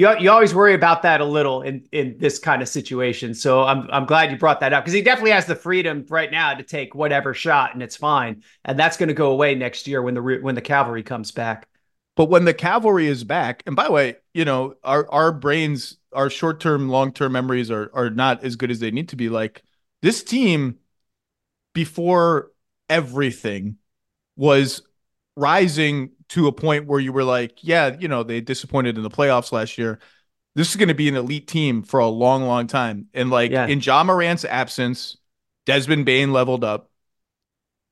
you, you always worry about that a little in, in this kind of situation. So I'm I'm glad you brought that up because he definitely has the freedom right now to take whatever shot and it's fine. And that's going to go away next year when the when the cavalry comes back. But when the cavalry is back, and by the way, you know our our brains, our short term, long term memories are are not as good as they need to be. Like this team before everything was rising to a point where you were like, yeah, you know, they disappointed in the playoffs last year. This is going to be an elite team for a long, long time. And like yeah. in Ja Morant's absence, Desmond Bane leveled up.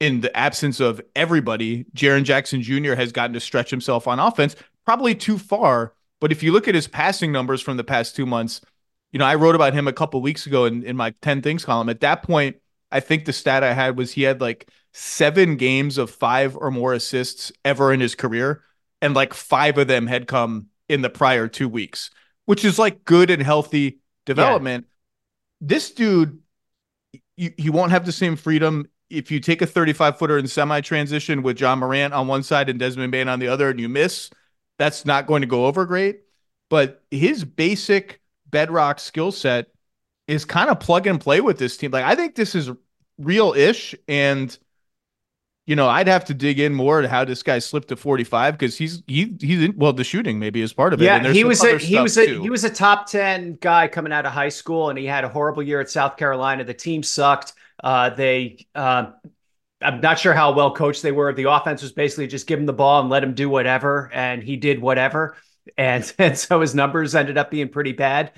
In the absence of everybody, Jaren Jackson Jr. has gotten to stretch himself on offense, probably too far. But if you look at his passing numbers from the past two months, you know, I wrote about him a couple weeks ago in, in my 10 things column. At that point, I think the stat I had was he had like seven games of five or more assists ever in his career. And like five of them had come in the prior two weeks, which is like good and healthy development. Yeah. This dude, you, he won't have the same freedom if you take a 35 footer in semi transition with Ja Morant on one side and Desmond Bane on the other and you miss, that's not going to go over great. But his basic bedrock skill set is kind of plug and play with this team. Like I think this is real ish and you know, I'd have to dig in more to how this guy slipped to 45 because he's he he's in, well the shooting maybe is part of it. Yeah, he was a, he was a too. he was a top 10 guy coming out of high school and he had a horrible year at South Carolina. The team sucked. Uh, they uh, I'm not sure how well coached they were. The offense was basically just give him the ball and let him do whatever, and he did whatever. And and so his numbers ended up being pretty bad.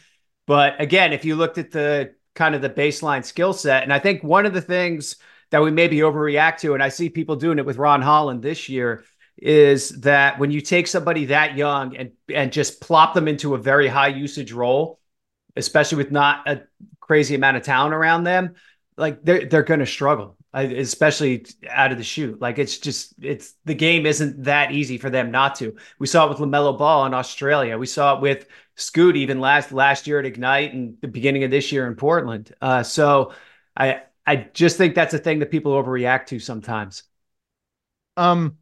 But again, if you looked at the kind of the baseline skill set, and I think one of the things that we maybe overreact to, and I see people doing it with Ron Holland this year, is that when you take somebody that young and and just plop them into a very high usage role, especially with not a crazy amount of talent around them, like they're they're going to struggle. especially out of the shoot. Like it's just it's the game isn't that easy for them not to. We saw it with LaMelo Ball in Australia. We saw it with Scoot even last last year at Ignite and the beginning of this year in Portland. Uh, so I I just think that's a thing that people overreact to sometimes. Um,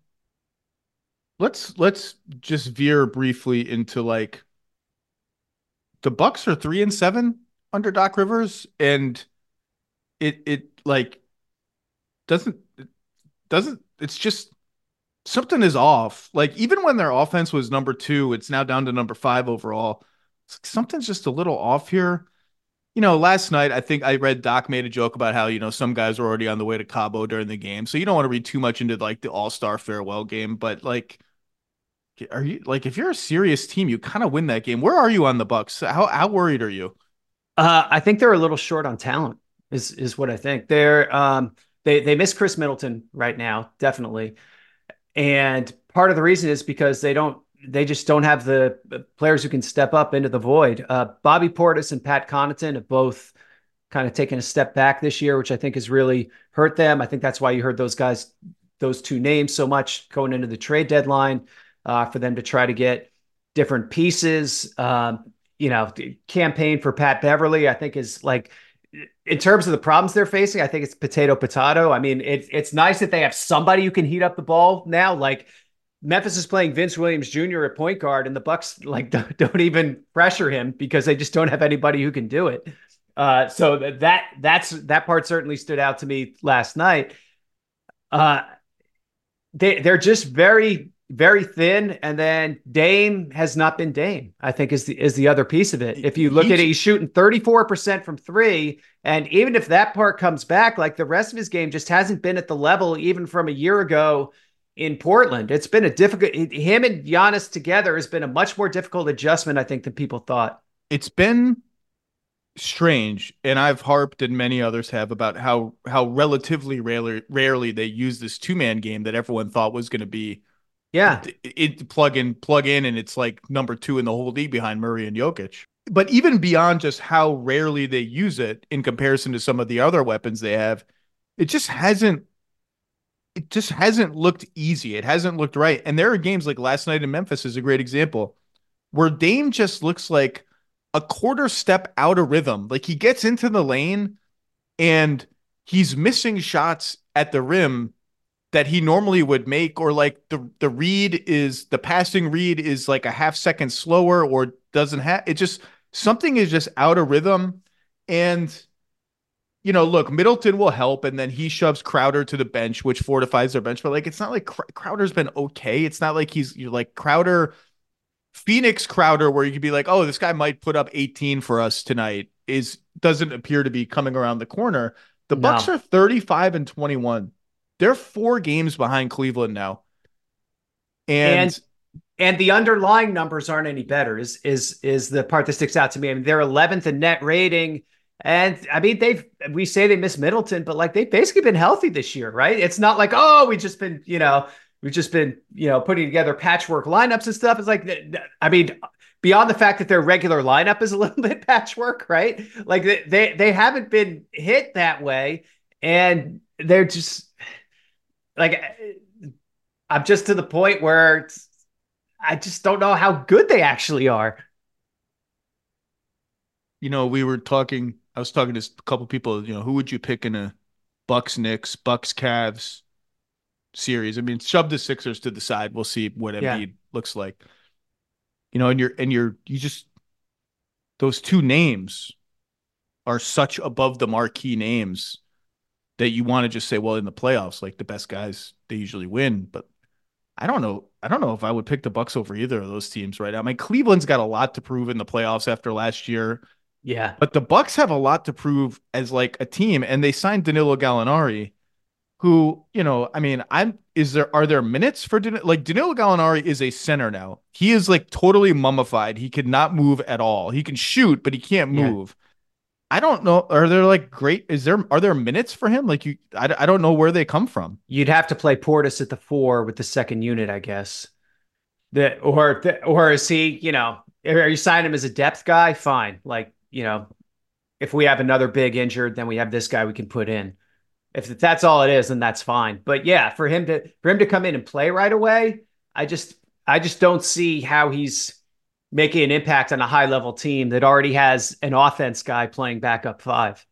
let's let's just veer briefly into like the Bucks are three and seven under Doc Rivers, and it it like doesn't it doesn't it's just something is off. Like even when their offense was number two, it's now down to number five overall. Something's just a little off here. You know, last night I think I read Doc made a joke about how you know some guys were already on the way to Cabo during the game, so you don't want to read too much into like the All Star farewell game. But like, are you like if you're a serious team, you kind of win that game. Where are you on the Bucks? How how worried are you? Uh, I think they're a little short on talent. Is is what I think. They're um they they miss Khris Middleton right now, definitely, and part of the reason is because they don't they just don't have the players who can step up into the void. Uh, Bobby Portis and Pat Connaughton have both kind of taken a step back this year, which I think has really hurt them. I think that's why you heard those guys, those two names so much going into the trade deadline uh, for them to try to get different pieces. Um, you know, campaign for Pat Beverley, I think is like in terms of the problems they're facing, I think it's potato potato. I mean, it's it's nice that they have somebody who can heat up the ball now. Like Memphis is playing Vince Williams Jr. at point guard, and the Bucks like don't, don't even pressure him because they just don't have anybody who can do it. Uh, so that that's that part certainly stood out to me last night. Uh, they they're just very very thin, and then Dame has not been Dame. I think is the is the other piece of it. If you look at it, he's shooting thirty four percent from three, and even if that part comes back, like the rest of his game just hasn't been at the level even from a year ago in Portland. It's been a difficult him and Giannis together has been a much more difficult adjustment, I think, than people thought. It's been strange, and I've harped and many others have about how how relatively rarely rarely they use this two man game that everyone thought was going to be. Yeah, it, it plug in, plug in, and it's like number two in the whole league behind Murray and Jokic. But even beyond just how rarely they use it in comparison to some of the other weapons they have, it just hasn't it just hasn't looked easy. It hasn't looked right. And there are games like last night in Memphis is a great example where Dame just looks like a quarter step out of rhythm. Like he gets into the lane and he's missing shots at the rim that he normally would make or like the the read is the passing read is like a half second slower or doesn't have it just something is just out of rhythm and you know, look, Middleton will help, and then he shoves Crowder to the bench, which fortifies their bench. But like, it's not like Crowder's been okay. It's not like he's you're like Crowder, Phoenix Crowder, where you could be like, oh, this guy might put up 18 for us tonight. Is doesn't appear to be coming around the corner. The Bucks are 35 and 21. They're four games behind Cleveland now, and, and and the underlying numbers aren't any better. Is is is the part that sticks out to me? I mean, they're 11th in net rating. And I mean, they've we say they miss Middleton, but like they've basically been healthy this year, right? It's not like oh, we just been you know we've just been you know putting together patchwork lineups and stuff. It's like I mean, beyond the fact that their regular lineup is a little bit patchwork, right? Like they they, they haven't been hit that way, and they're just like eh, I'm just to the point where I just don't know how good they actually are. You know, we were talking I was talking to a couple people. You know, who would you pick in a Bucks Knicks, Bucks Cavs series? I mean, shove the Sixers to the side. We'll see what Embiid yeah. looks like. You know, and you're and you're you just those two names are such above the marquee names that you want to just say, well, in the playoffs, like the best guys, they usually win. But I don't know. I don't know if I would pick the Bucks over either of those teams right now. I mean, Cleveland's got a lot to prove in the playoffs after last year. Yeah. But the Bucks have a lot to prove as like a team and they signed Danilo Gallinari who, you know, I mean, I'm is there are there minutes for Dan- like Danilo Gallinari is a center now. He is like totally mummified. He cannot move at all. He can shoot, but he can't move. Yeah. I don't know. Are there like great? Is there are there minutes for him? Like you, I, I don't know where they come from. You'd have to play Portis at the four with the second unit, I guess. That or or is he? You know, are you signing him as a depth guy? Fine. Like you know, if we have another big injured, then we have this guy we can put in. If that's all it is, then that's fine. But yeah, for him to for him to come in and play right away, I just I just don't see how he's making an impact on a high level team that already has an offense guy playing backup five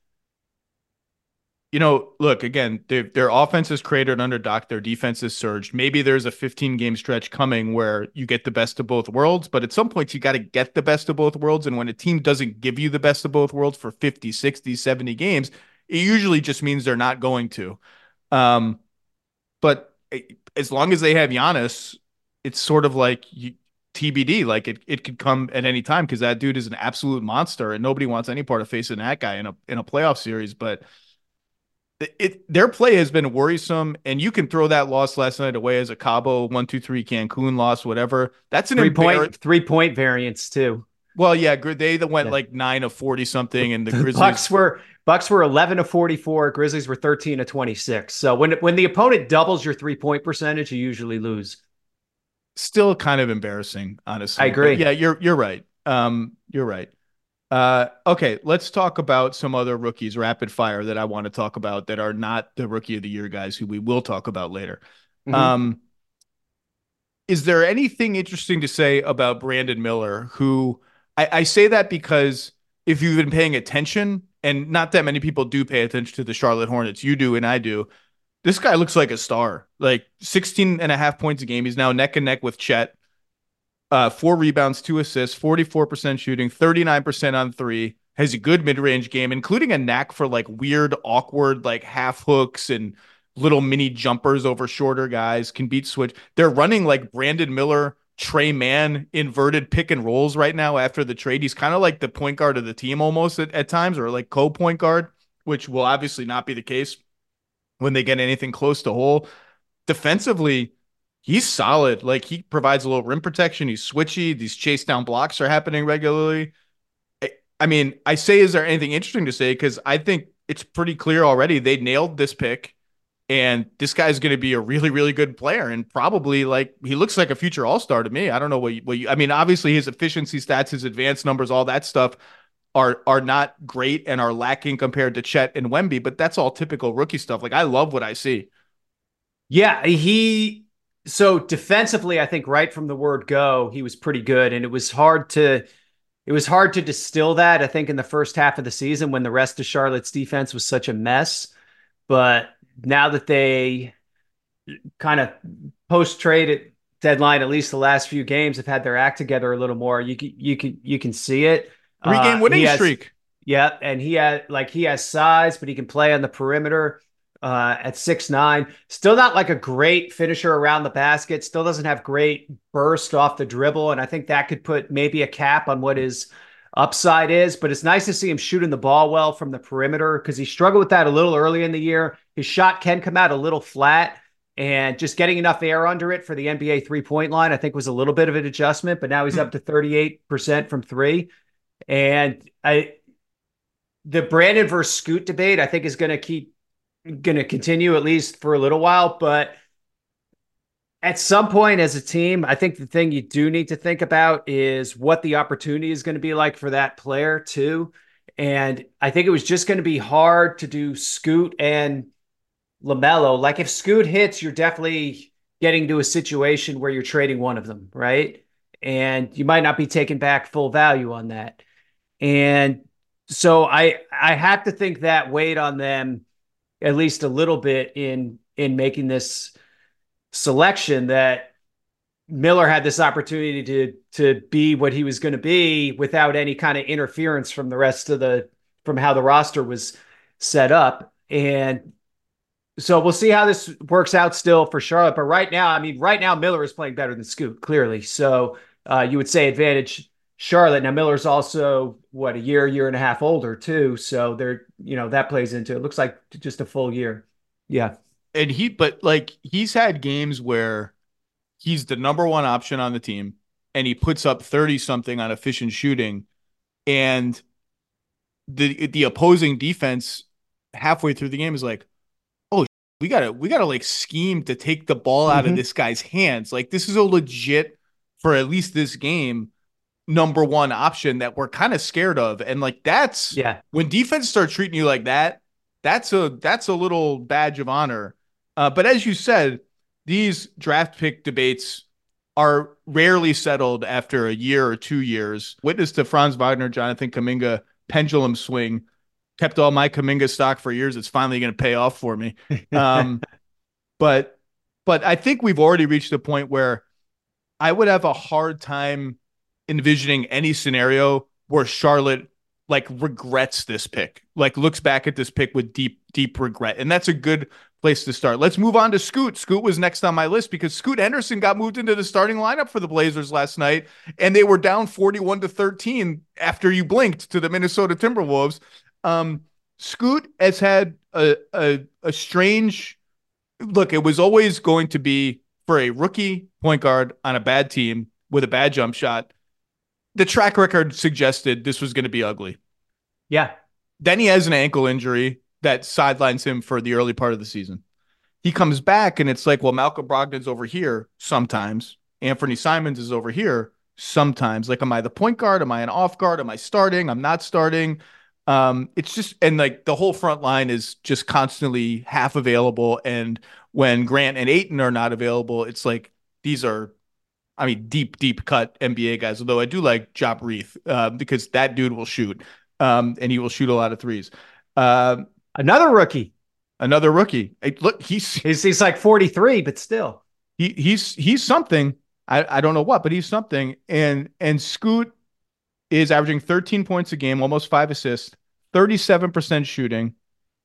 you know, look again. Their, their offense is created under Doc. Their defense is surged. Maybe there's a 15 game stretch coming where you get the best of both worlds. But at some point, you got to get the best of both worlds. And when a team doesn't give you the best of both worlds for 50, 60, 70 games, it usually just means they're not going to. Um, but as long as they have Giannis, it's sort of like you, TBD. Like it, it could come at any time because that dude is an absolute monster, and nobody wants any part of facing that guy in a in a playoff series. But it their play has been worrisome, and you can throw that loss last night away as a Cabo one two three Cancun loss, whatever. That's an three point three point variance too. Well, yeah, they that went yeah. like nine of forty something, and the, the Grizzlies Bucks were Bucks were eleven of forty four. Grizzlies were thirteen of twenty six. So when when the opponent doubles your three point percentage, you usually lose. Still kind of embarrassing, honestly. I agree. But yeah, you're you're right. Um, you're right. Uh, okay, let's talk about some other rookies rapid fire that I want to talk about that are not the rookie of the year guys who we will talk about later. Mm-hmm. Um, is there anything interesting to say about Brandon Miller? Who I, I say that because if you've been paying attention, and not that many people do pay attention to the Charlotte Hornets, you do and I do. This guy looks like a star. Like 16 and a half points a game. He's now neck and neck with Chet uh, four rebounds, two assists, 44% shooting, 39% on three. Has a good mid range game, including a knack for like weird, awkward, like half hooks and little mini jumpers over shorter guys. Can beat switch. They're running like Brandon Miller, Tre Mann inverted pick and rolls right now after the trade. He's kind of like the point guard of the team almost at, at times, or like co point guard, which will obviously not be the case when they get anything close to whole. Defensively, he's solid. Like he provides a little rim protection. He's switchy. These chase down blocks are happening regularly. I mean, I say, is there anything interesting to say? Because I think it's pretty clear already. They nailed this pick, and this guy's going to be a really, really good player, and probably like he looks like a future All Star to me. I don't know what you, what you. I mean, obviously his efficiency stats, his advanced numbers, all that stuff are are not great and are lacking compared to Chet and Wemby, but that's all typical rookie stuff. Like I love what I see. Yeah, he so defensively, I think right from the word go, he was pretty good, and it was hard to it was hard to distill that. I think in the first half of the season when the rest of Charlotte's defense was such a mess, but now that they kind of post trade deadline, at least the last few games, have had their act together a little more. You can you can you can see it. Three game uh, winning has, streak. Yeah, and he had like he has size, but he can play on the perimeter uh, at six nine. Still not like a great finisher around the basket. Still doesn't have great burst off the dribble, and I think that could put maybe a cap on what his upside is. But it's nice to see him shooting the ball well from the perimeter because he struggled with that a little early in the year. His shot can come out a little flat. And just getting enough air under it for the NBA three point line, I think, was a little bit of an adjustment. But now he's up to 38% from three. And I, the Brandon versus Scoot debate, I think, is going to keep going to continue at least for a little while. But at some point as a team, I think the thing you do need to think about is what the opportunity is going to be like for that player, too. And I think it was just going to be hard to do Scoot and LaMelo. Like if Scoot hits, you're definitely getting to a situation where you're trading one of them, right? And you might not be taking back full value on that. And so I I have to think that weighed on them at least a little bit in in making this selection that Miller had this opportunity to to be what he was going to be without any kind of interference from the rest of the from how the roster was set up. And so we'll see how this works out still for Charlotte. But right now I mean right now Miller is playing better than Scoot clearly. So uh, you would say advantage Charlotte. Now Miller's also what a year, year and a half older too. So they're you know that plays into it. Looks like just a full year. Yeah. And he, but like he's had games where he's the number one option on the team, and he puts up thirty something on efficient shooting, and the the opposing defense halfway through the game is like, oh, we gotta we gotta like scheme to take the ball out mm-hmm. of this guy's hands. Like this is a legit for at least this game number one option that we're kind of scared of. And like that's yeah, when defense start treating you like that, that's a that's a little badge of honor. Uh, but as you said, these draft pick debates are rarely settled after a year or two years. Witness to Franz Wagner, Jonathan Kuminga pendulum swing. Kept all my Kuminga stock for years. It's finally going to pay off for me. Um, but but I think we've already reached a point where I would have a hard time envisioning any scenario where Charlotte like regrets this pick, like looks back at this pick with deep, deep regret. And that's a good place to start. Let's move on to Scoot. Scoot was next on my list because Scoot Henderson got moved into the starting lineup for the Blazers last night, and they were down 41 to 13 after you blinked to the Minnesota Timberwolves. Um, Scoot has had a, a, a strange look. It was always going to be for a rookie point guard on a bad team with a bad jump shot the track record suggested this was going to be ugly. Yeah. Then he has an ankle injury that sidelines him for the early part of the season. He comes back and it's like, well, Malcolm Brogdon's over here sometimes. Anfernee Simons is over here sometimes. Like, am I the point guard? Am I an off guard? Am I starting? I'm not starting. Um, it's just and like the whole front line is just constantly half available. And when Grant and Ayton are not available, it's like these are I mean, deep, deep cut NBA guys. Although I do like Ja Reith uh, because that dude will shoot, um, and he will shoot a lot of threes. Uh, another rookie, another rookie. Hey, look, he's, he's he's like forty three, but still, he he's he's something. I I don't know what, but he's something. And and Scoot is averaging thirteen points a game, almost five assists, thirty seven percent shooting.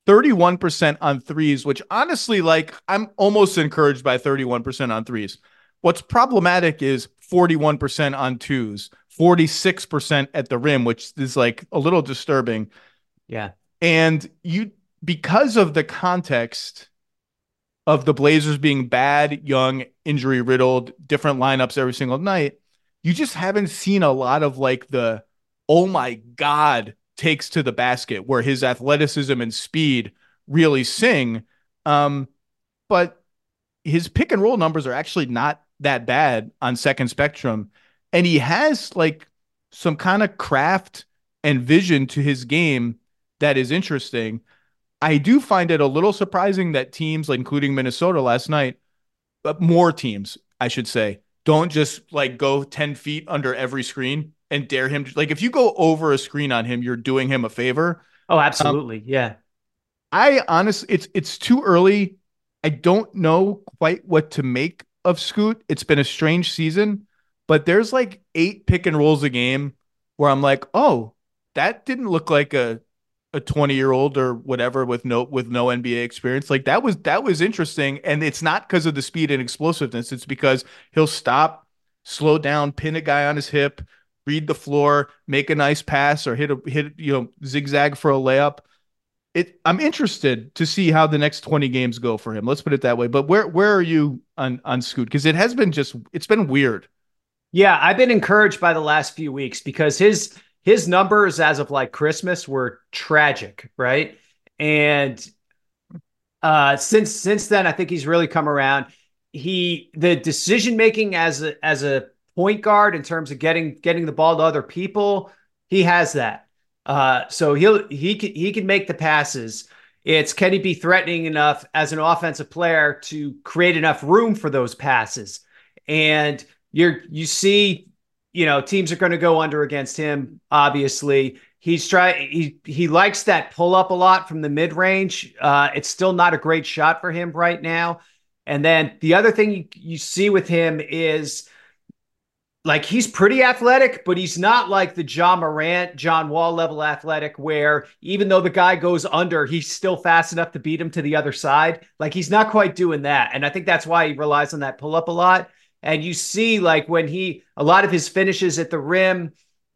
31% on threes, which honestly, like, I'm almost encouraged by 31% on threes. What's problematic is 41% on twos, 46% at the rim, which is like a little disturbing. Yeah. And you, because of the context of the Blazers being bad, young, injury riddled, different lineups every single night, you just haven't seen a lot of like the, oh my God, takes to the basket where his athleticism and speed really sing. Um, but his pick and roll numbers are actually not that bad on second spectrum. And he has like some kind of craft and vision to his game that is interesting. I do find it a little surprising that teams, like including Minnesota last night, but more teams, I should say, don't just like go 10 feet under every screen and dare him. To, like if you go over a screen on him, you're doing him a favor. Oh, absolutely. Um, yeah. I honestly, it's it's too early. I don't know quite what to make of Scoot. It's been a strange season, but there's like eight pick and rolls a game where I'm like, oh, that didn't look like a a 20 year old or whatever with no with no NBA experience. Like that was that was interesting. And it's not because of the speed and explosiveness. It's because he'll stop, slow down, pin a guy on his hip, read the floor, make a nice pass, or hit a hit, you know, zigzag for a layup it I'm interested to see how the next 20 games go for him. Let's put it that way. But where where are you on on Scoot? Because it has been just it's been weird. Yeah, I've been encouraged by the last few weeks because his his numbers as of like Christmas were tragic, right? And uh since since then I think he's really come around. He the decision making as a as a point guard in terms of getting getting the ball to other people, he has that. Uh, so he'll he can he can make the passes. It's can he be threatening enough as an offensive player to create enough room for those passes? And you're you see, you know, teams are going to go under against him. Obviously, he's try he he likes that pull up a lot from the mid range. Uh, it's still not a great shot for him right now. And then the other thing you, you see with him is like he's pretty athletic, but he's not like the Ja Morant, John Wall level athletic, where even though the guy goes under, he's still fast enough to beat him to the other side. Like he's not quite doing that. And I think that's why he relies on that pull up a lot. And you see, like when he, a lot of his finishes at the rim,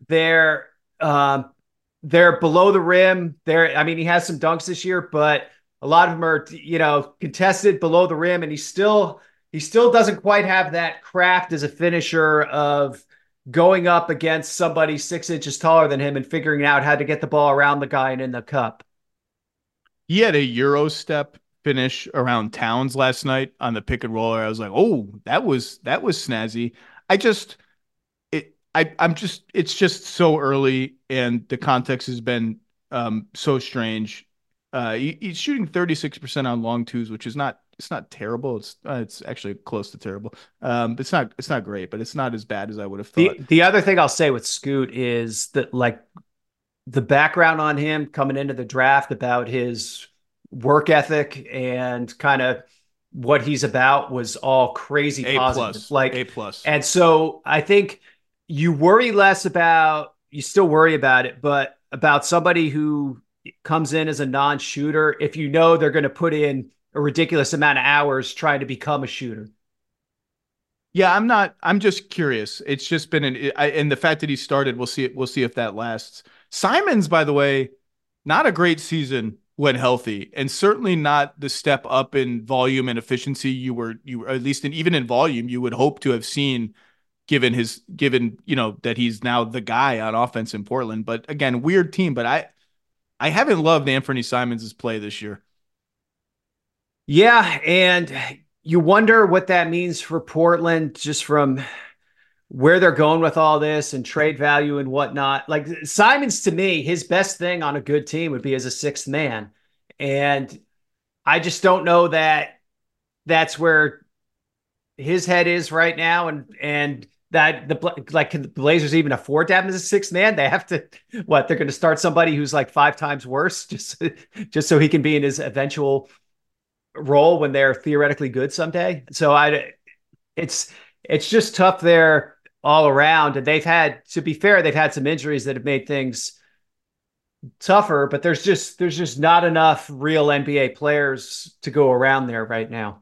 they're, um, they're below the rim. There, I mean, he has some dunks this year, but a lot of them are, you know, contested below the rim, and he's still he still doesn't quite have that craft as a finisher of going up against somebody six inches taller than him and figuring out how to get the ball around the guy and in the cup. He had a Euro step finish around Towns last night on the pick and roller. I was like, oh, that was that was snazzy. I just it I I'm just it's just so early and the context has been um so strange. Uh, he, he's shooting 36% on long twos, which is not it's not terrible. It's uh, it's actually close to terrible. Um, it's not it's not great, but it's not as bad as I would have thought. The the other thing I'll say with Scoot is that like the background on him coming into the draft about his work ethic and kind of what he's about was all crazy A positive. plus, Like A plus. and so I think you worry less about you still worry about it, but about somebody who comes in as a non-shooter if you know they're going to put in a ridiculous amount of hours trying to become a shooter. Yeah, I'm not. I'm just curious. It's just been an, I, and the fact that he started, we'll see. It. We'll see if that lasts. Simons, by the way, not a great season when healthy, and certainly not the step up in volume and efficiency you were you were, at least in even in volume you would hope to have seen, given his given you know that he's now the guy on offense in Portland. But again, weird team. But I I haven't loved Anfernee Simons' play this year. Yeah, and you wonder what that means for Portland just from where they're going with all this and trade value and whatnot. Like Simons to me, his best thing on a good team would be as a sixth man. And I just don't know that that's where his head is right now. And and that the like can the Blazers even afford to have him as a sixth man? They have to what they're going to start somebody who's like five times worse just just so he can be in his eventual role when they're theoretically good someday. So I, it's it's just tough there all around. And they've had, to be fair, they've had some injuries that have made things tougher. But there's just there's just not enough real NBA players to go around there right now.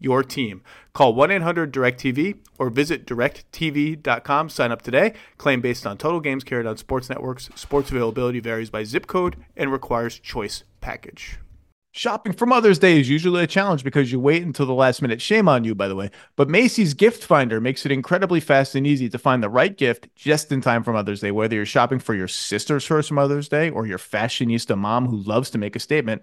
your team. Call 1 800 DirecTV or visit directv.com. Sign up today. Claim based on total games carried on sports networks. Sports availability varies by zip code and requires choice package. Shopping for Mother's Day is usually a challenge because you wait until the last minute. Shame on you, by the way. But Macy's Gift Finder makes it incredibly fast and easy to find the right gift just in time for Mother's Day. Whether you're shopping for your sister's first Mother's Day or your fashionista mom who loves to make a statement,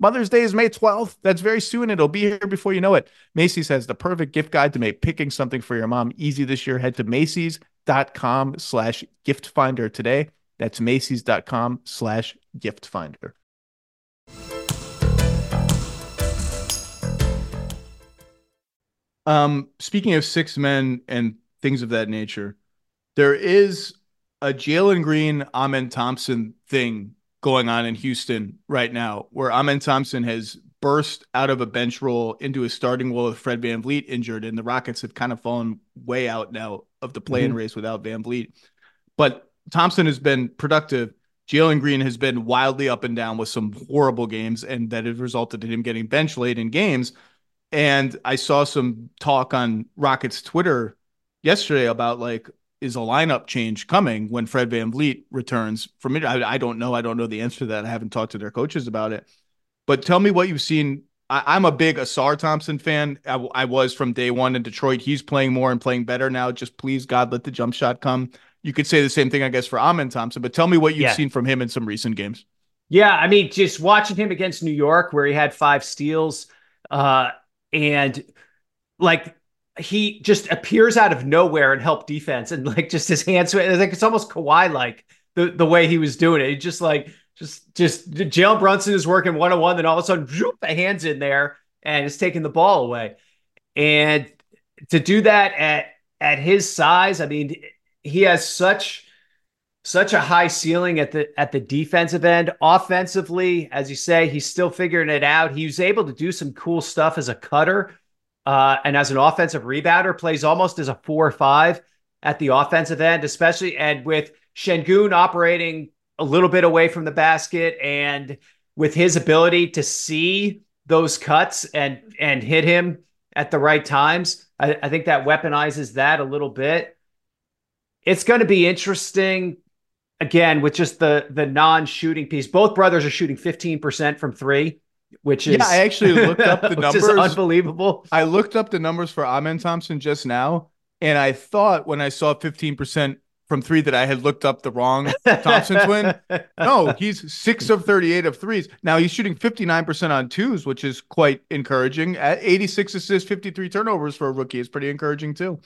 Mother's Day is May 12th. That's very soon. It'll be here before you know it. Macy's has the perfect gift guide to make picking something for your mom easy this year. Head to Macy's.com slash gift finder today. That's Macy's.com slash gift finder. Um, speaking of six men and things of that nature, there is a Jalen Green, Amen Thompson thing going on in Houston right now, where Amen Thompson has burst out of a bench role into a starting role with Fred VanVleet injured, and the Rockets have kind of fallen way out now of the play-in mm-hmm. race without VanVleet. But Thompson has been productive. Jalen Green has been wildly up and down with some horrible games, and that has resulted in him getting bench late in games. And I saw some talk on Rockets Twitter yesterday about like, is a lineup change coming when Fred VanVleet returns from it? I, I don't know. I don't know the answer to that. I haven't talked to their coaches about it. But tell me what you've seen. I, am a big Ausar Thompson fan. I, I was from day one in Detroit. He's playing more and playing better now. Just please, God, let the jump shot come. You could say the same thing, I guess, for Amen Thompson. But tell me what you've yeah. seen from him in some recent games. Yeah, I mean, just watching him against New York, where he had five steals. Uh, and like he just appears out of nowhere and help defense and like just his hands like it's almost Kawhi like the, the way he was doing it. just like just just Jalen Brunson is working one on one, then all of a sudden whoop, the hands in there and it's taking the ball away. And to do that at at his size, I mean, he has such such a high ceiling at the at the defensive end. Offensively, as you say, he's still figuring it out. He was able to do some cool stuff as a cutter, uh, and as an offensive rebounder, plays almost as a four or five at the offensive end, especially and with Sengun operating a little bit away from the basket and with his ability to see those cuts and and hit him at the right times. I, I think that weaponizes that a little bit. It's going to be interesting again with just the the non-shooting piece. Both brothers are shooting 15% from 3, which is Yeah, I actually looked up the which is numbers. unbelievable. I looked up the numbers for Amen Thompson just now, and I thought when I saw 15% from three that I had looked up the wrong Thompson twin. No, he's six of 38 of threes. Now he's shooting 59% on twos, which is quite encouraging. At 86 assists, 53 turnovers for a rookie is pretty encouraging too.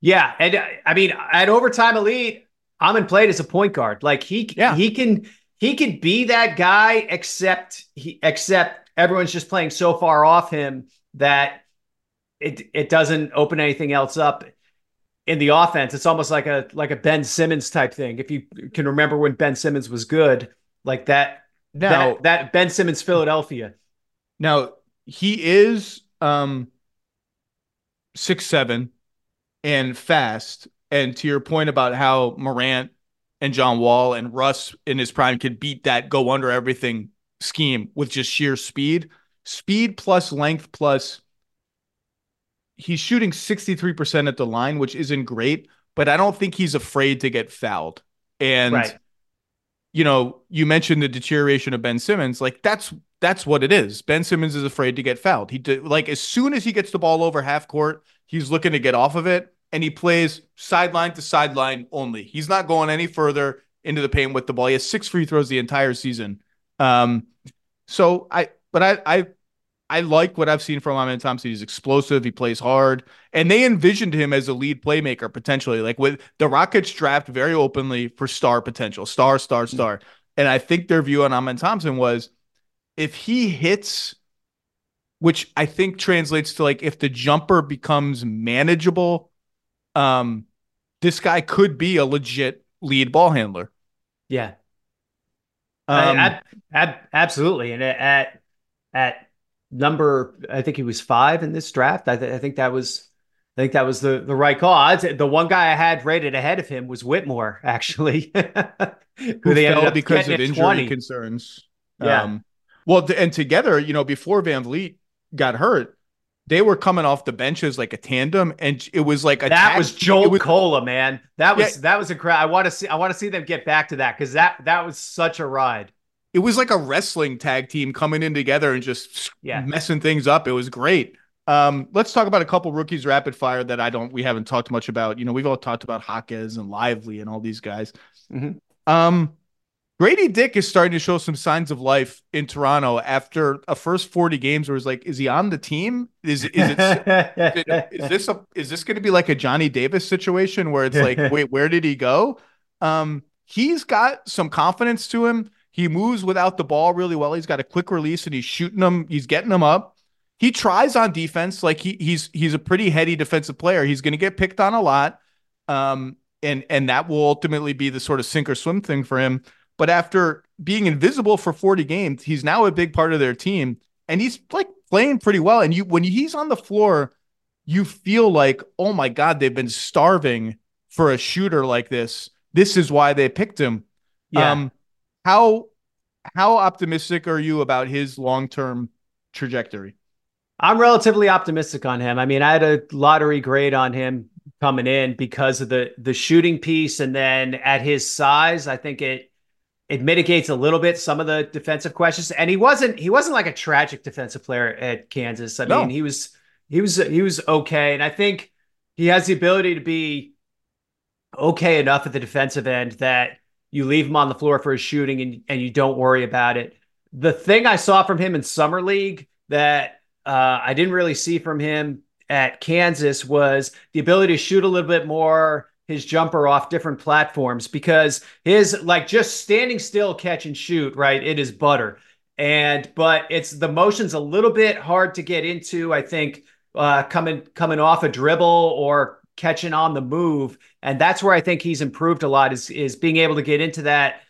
Yeah, and uh, I mean, at overtime elite, Amen played as a point guard. Like he, Yeah. he can, he can be that guy. Except he, except everyone's just playing so far off him that it it doesn't open anything else up in the offense. It's almost like a like a Ben Simmons type thing. If you can remember when Ben Simmons was good, like that. Now, that, that Ben Simmons Philadelphia. now he is um six seven and fast. And to your point about how Morant and John Wall and Russ in his prime could beat that go under everything scheme with just sheer speed, speed plus length plus he's shooting 63% at the line, which isn't great, but I don't think he's afraid to get fouled. And Right. you know, you mentioned the deterioration of Ben Simmons. Like that's that's what it is. Ben Simmons is afraid to get fouled. He did like as soon as he gets the ball over half court, he's looking to get off of it, and he plays sideline to sideline only. He's not going any further into the paint with the ball. He has six free throws the entire season. Um, so I, but I, I, I like what I've seen from Amen Thompson. He's explosive. He plays hard, and they envisioned him as a lead playmaker potentially. Like with the Rockets draft very openly for star potential, star, star, star. And I think their view on Amen Thompson was if he hits, which I think translates to like if the jumper becomes manageable, um, this guy could be a legit lead ball handler. Yeah. Um, ab- ab- absolutely. And at at number, I think he was five in this draft. I, th- I think that was, I think that was the the right call. I'd say the one guy I had rated ahead of him was Whitmore, actually, who, they ended fell up because of injury 20. concerns. Yeah. Um, well, and together, you know, before VanVleet got hurt, they were coming off the benches like a tandem, and it was like a That tag- was Joel was- Cola, man. That was Yeah. that was incredible. I want to see. I want to see them get back to that because that that was such a ride. It was like a wrestling tag team coming in together and just Yeah. messing things up. It was great. Um, let's talk about a couple rookies rapid fire that I don't we haven't talked much about. You know, we've all talked about Hawkes and Lively and all these guys. Mhm. Um, Grady Dick is starting to show some signs of life in Toronto after a first 40 games where it's like, is he on the team? Is is it is this a is this going to be like a Johnny Davis situation where it's like, wait, where did he go? Um, he's got some confidence to him. He moves without the ball really well. He's got a quick release and he's shooting them. He's getting them up. He tries on defense. Like he he's he's a pretty heady defensive player. He's going to get picked on a lot. Um, and and that will ultimately be the sort of sink or swim thing for him. But after being invisible for 40 games, he's now a big part of their team and he's like playing pretty well. And you when he's on the floor, you feel like, oh my God, they've been starving for a shooter like this. This is why they picked him. yeah. Um, how how optimistic are you about his long term trajectory? I'm relatively optimistic on him. I mean, I had a lottery grade on him coming in because of the the shooting piece, and then at his size, I think it it mitigates a little bit some of the defensive questions. And he wasn't he wasn't like a tragic defensive player at Kansas. I No. mean, he was he was he was okay, and I think he has the ability to be okay enough at the defensive end that you leave him on the floor for his shooting and, and you don't worry about it. The thing I saw from him in summer league that uh, I didn't really see from him at Kansas was the ability to shoot a little bit more his jumper off different platforms because his like just standing still catch and shoot right it is butter. And but it's the motion's a little bit hard to get into I think uh, coming coming off a dribble or catching on the move. And that's where I think he's improved a lot is is being able to get into that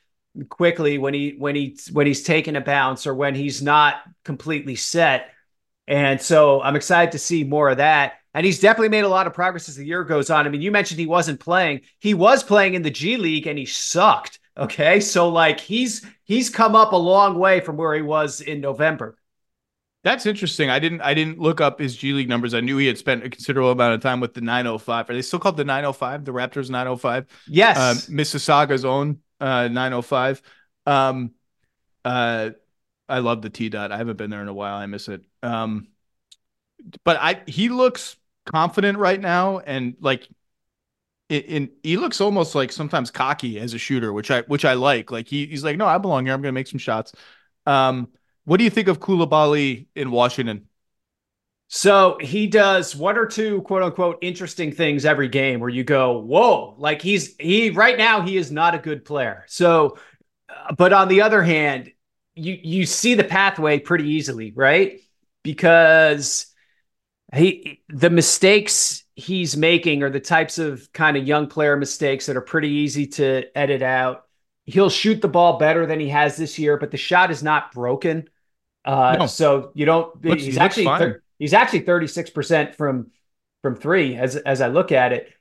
quickly when he when he when he's taking a bounce or when he's not completely set. And so I'm excited to see more of that. And he's definitely made a lot of progress as the year goes on. I mean, you mentioned he wasn't playing. He was playing in the G League and he sucked. Okay. So like he's he's come up a long way from where he was in November. That's interesting. I didn't I didn't look up his G League numbers. I knew he had spent a considerable amount of time with the 905. Are they still called the 905? The Raptors 905? Yes. Uh, Mississauga's own uh, 905. Um, uh, I love the T dot. I haven't been there in a while. I miss it. Um, but I he looks confident right now, and like, in, he looks almost like sometimes cocky as a shooter, which I which I like. Like he, he's like, no, I belong here. I'm gonna make some shots. Um, what do you think of Coulibaly in Washington? So he does one or two quote unquote interesting things every game where you go, whoa, like he's he right now he is not a good player. So, uh, but on the other hand, you you see the pathway pretty easily, right? Because he the mistakes he's making are the types of kind of young player mistakes that are pretty easy to edit out. He'll shoot the ball better than he has this year, but the shot is not broken. Uh, no. So you don't. Looks, he's he actually thir- he's actually thirty six percent from from three as as I look at it.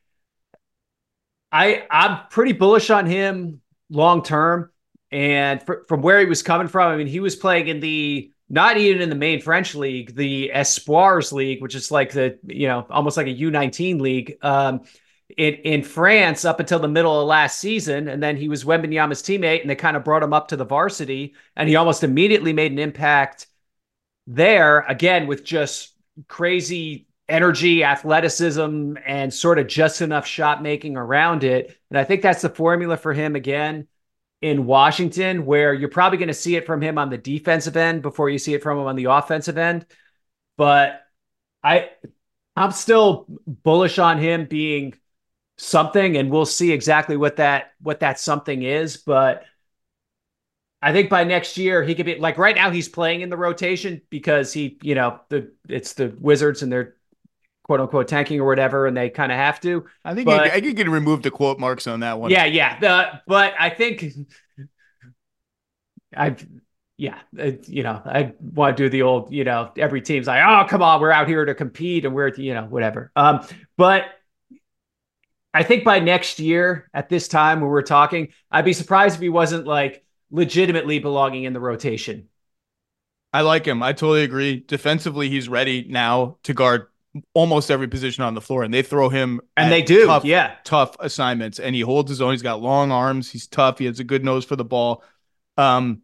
I I'm pretty bullish on him long term, and fr- from where he was coming from, I mean, he was playing in the not even in the main French league, the Espoirs league, which is like the you know almost like a U nineteen league. Um, in, in France up until the middle of last season. And then he was Wembanyama's teammate, and they kind of brought him up to the varsity. And he almost immediately made an impact there, again, with just crazy energy, athleticism, and sort of just enough shot making around it. And I think that's the formula for him again in Washington, where you're probably going to see it from him on the defensive end before you see it from him on the offensive end. But I I'm still bullish on him being something and we'll see exactly what that what that something is but I think by next year he could be like right now he's playing in the rotation because he, you know, the it's the Wizards and they're quote unquote tanking or whatever, and they kind of have to. I think but, I, I could remove the quote marks on that one. Yeah, yeah. The, but I think I, yeah, you know, I want to do the old, you know, every team's like, oh, come on, we're out here to compete and we're, you know, whatever. Um, but I think by next year at this time when we're talking, I'd be surprised if he wasn't like legitimately belonging in the rotation. I like him. I totally agree. Defensively, he's ready now to guard almost every position on the floor, and they throw him and they do, tough, yeah, tough assignments. And he holds his own. He's got long arms. He's tough. He has a good nose for the ball. Um,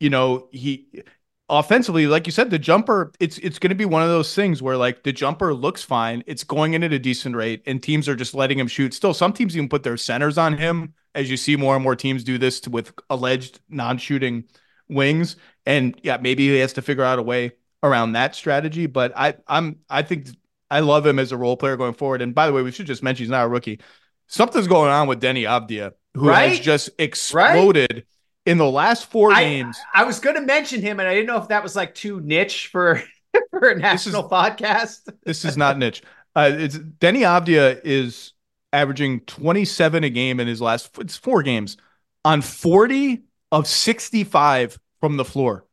you know, he offensively, like you said, the jumper, it's it's going to be one of those things where like the jumper looks fine, it's going in at a decent rate, and teams are just letting him shoot. Still, some teams even put their centers on him, as you see more and more teams do this with alleged non-shooting wings. And yeah, maybe he has to figure out a way around that strategy. But I I'm I think I love him as a role player going forward. And by the way, we should just mention he's not a rookie. Something's going on with Deni Avdija, who right? has just exploded. Right? in the last four I, games. I was going to mention him, and I didn't know if that was like too niche for for a national this is, podcast. this is not niche. Uh, it's Deni Avdija is averaging 27 a game in his last it's four games on 40 of 65 from the floor.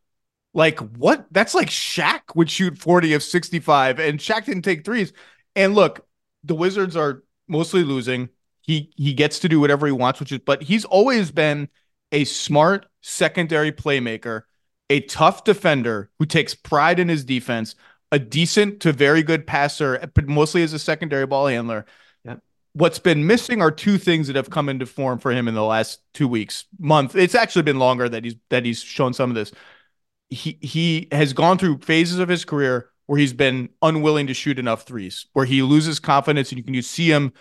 Like what? That's like Shaq would shoot 40 of 65, and Shaq didn't take threes. And look, the Wizards are mostly losing. He he gets to do whatever he wants, which is but he's always been a smart secondary playmaker, a tough defender who takes pride in his defense, a decent to very good passer, but mostly as a secondary ball handler. Yep. What's been missing are two things that have come into form for him in the last two weeks, month. It's actually been longer that he's that he's shown some of this. He he has gone through phases of his career where he's been unwilling to shoot enough threes, where he loses confidence, and you can you see him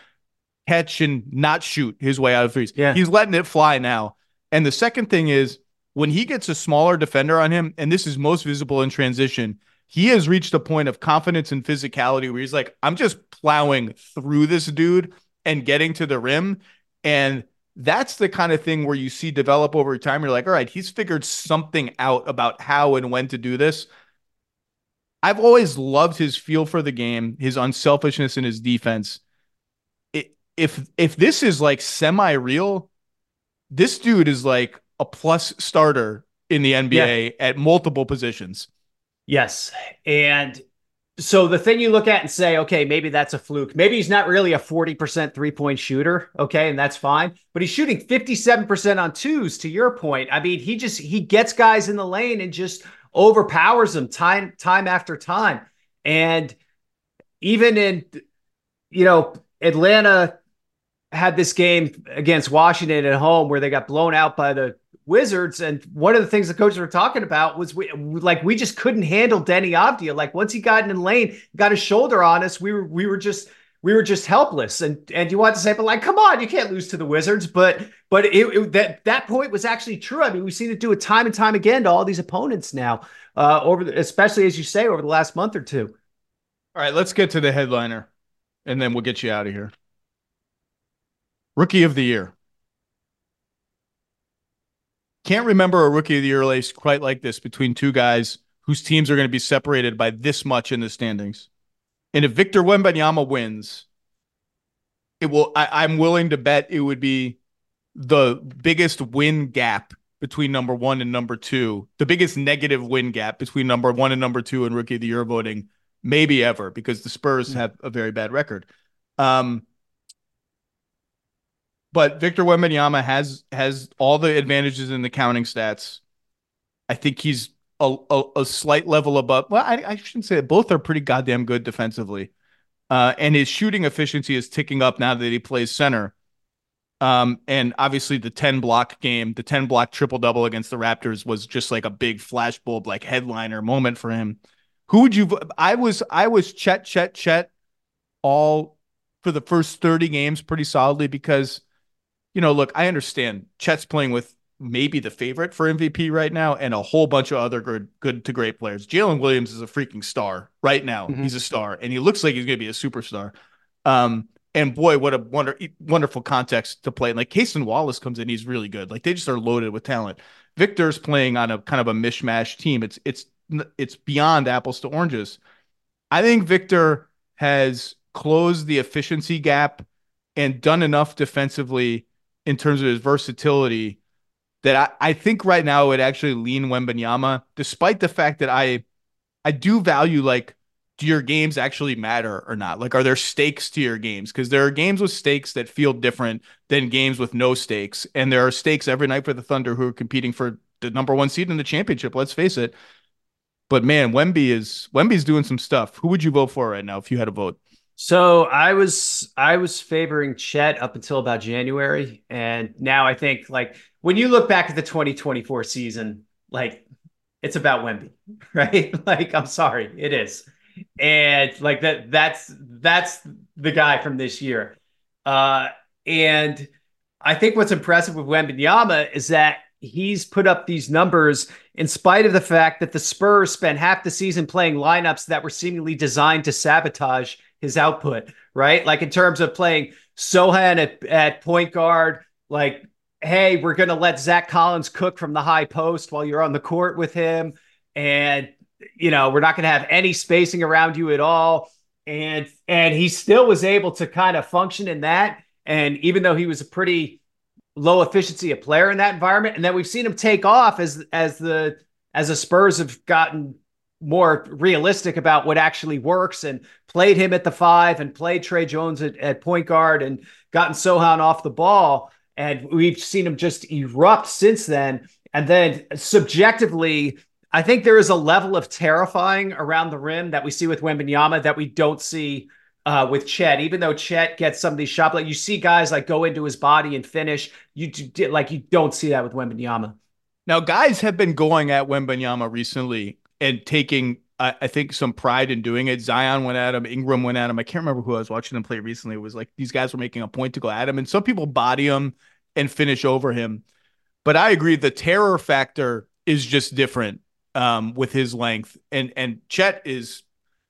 catch and not shoot his way out of threes. Yeah. He's letting it fly now. And the second thing is when he gets a smaller defender on him, and this is most visible in transition, he has reached a point of confidence and physicality where he's like, I'm just plowing through this dude and getting to the rim. And that's the kind of thing where you see develop over time. You're like, all right, he's figured something out about how and when to do this. I've always loved his feel for the game, his unselfishness in his defense. if if this is like semi real, this dude is like a plus starter in the NBA yeah. at multiple positions. Yes. And so the thing you look at and say, okay, maybe that's a fluke. Maybe he's not really a 40% three point shooter. Okay. And that's fine. But he's shooting 57% on twos to your point. I mean, he just, he gets guys in the lane and just overpowers them time, time after time. And even in, you know, Atlanta had this game against Washington at home where they got blown out by the Wizards. And one of the things the coaches were talking about was we like we just couldn't handle Deni Avdija. Like once he got in the lane, got his shoulder on us, we were we were just we were just helpless. And and you want to say, but like, come on, you can't lose to the Wizards. But but it, it, that that point was actually true. I mean, we've seen it do it time and time again to all these opponents now, uh, over the, especially as you say over the last month or two. All right, let's get to the headliner, and then we'll get you out of here. Rookie of the year. Can't remember a rookie of the year race quite like this between two guys whose teams are going to be separated by this much in the standings. And if Victor Wembanyama wins, it will. I, I'm willing to bet it would be the biggest win gap between number one and number two, the biggest negative win gap between number one and number two in rookie of the year voting, maybe ever, because the Spurs have a very bad record. Um, but Victor Wembanyama has has all the advantages in the counting stats. I think he's a, a, a slight level above. Well, I, I, shouldn't say it. Both are pretty goddamn good defensively, uh, and his shooting efficiency is ticking up now that he plays center. Um, and obviously the 10 block game, the 10 block triple double against the Raptors was just like a big flashbulb, like headliner moment for him. Who would you? I was I was Chet Chet Chet all for the first 30 games pretty solidly because you know, look, I understand Chet's playing with maybe the favorite for MVP right now and a whole bunch of other good good to great players. Jalen Williams is a freaking star right now. Mm-hmm. He's a star and he looks like he's going to be a superstar. Um, and boy, what a wonder, wonderful context to play. And like Cason Wallace comes in, he's really good. Like they just are loaded with talent. Victor's playing on a kind of a mishmash team. It's it's it's beyond apples to oranges. I think Victor has closed the efficiency gap and done enough defensively in terms of his versatility that I, I think right now would actually lean Wembanyama, despite the fact that I I do value like do your games actually matter or not? Like, are there stakes to your games? Because there are games with stakes that feel different than games with no stakes. And there are stakes every night for the Thunder who are competing for the number one seed in the championship. Let's face it. But man, Wemby is Wemby's doing some stuff. Who would you vote for right now if you had a vote? So I was I was favoring Chet up until about January, and now I think like when you look back at the 2024 season, like it's about Wemby, right? like I'm sorry, it is, and like that that's that's the guy from this year, uh, and I think what's impressive with Wembanyama is that he's put up these numbers in spite of the fact that the Spurs spent half the season playing lineups that were seemingly designed to sabotage his output, right? Like in terms of playing Sochan at, at point guard, like, hey, we're going to let Zach Collins cook from the high post while you're on the court with him. And, you know, we're not going to have any spacing around you at all. And, and he still was able to kind of function in that. And even though he was a pretty low efficiency a player in that environment, and then we've seen him take off as, as the, as the Spurs have gotten more realistic about what actually works and played him at the five and played Tre Jones at, at point guard and gotten Sochan off the ball. And we've seen him just erupt since then. And then subjectively, I think there is a level of terrifying around the rim that we see with Wembanyama that we don't see uh, with Chet. Even though Chet gets some of these shots, like you see guys like go into his body and finish, you do, like you don't see that with Wembanyama. Now, guys have been going at Wembanyama recently and taking I, I think some pride in doing it. Zion went at him, Ingram went at him. I can't remember who I was watching them play recently. It was like these guys were making a point to go at him, and some people body him and finish over him. But I agree, the terror factor is just different um, with his length, and and Chet is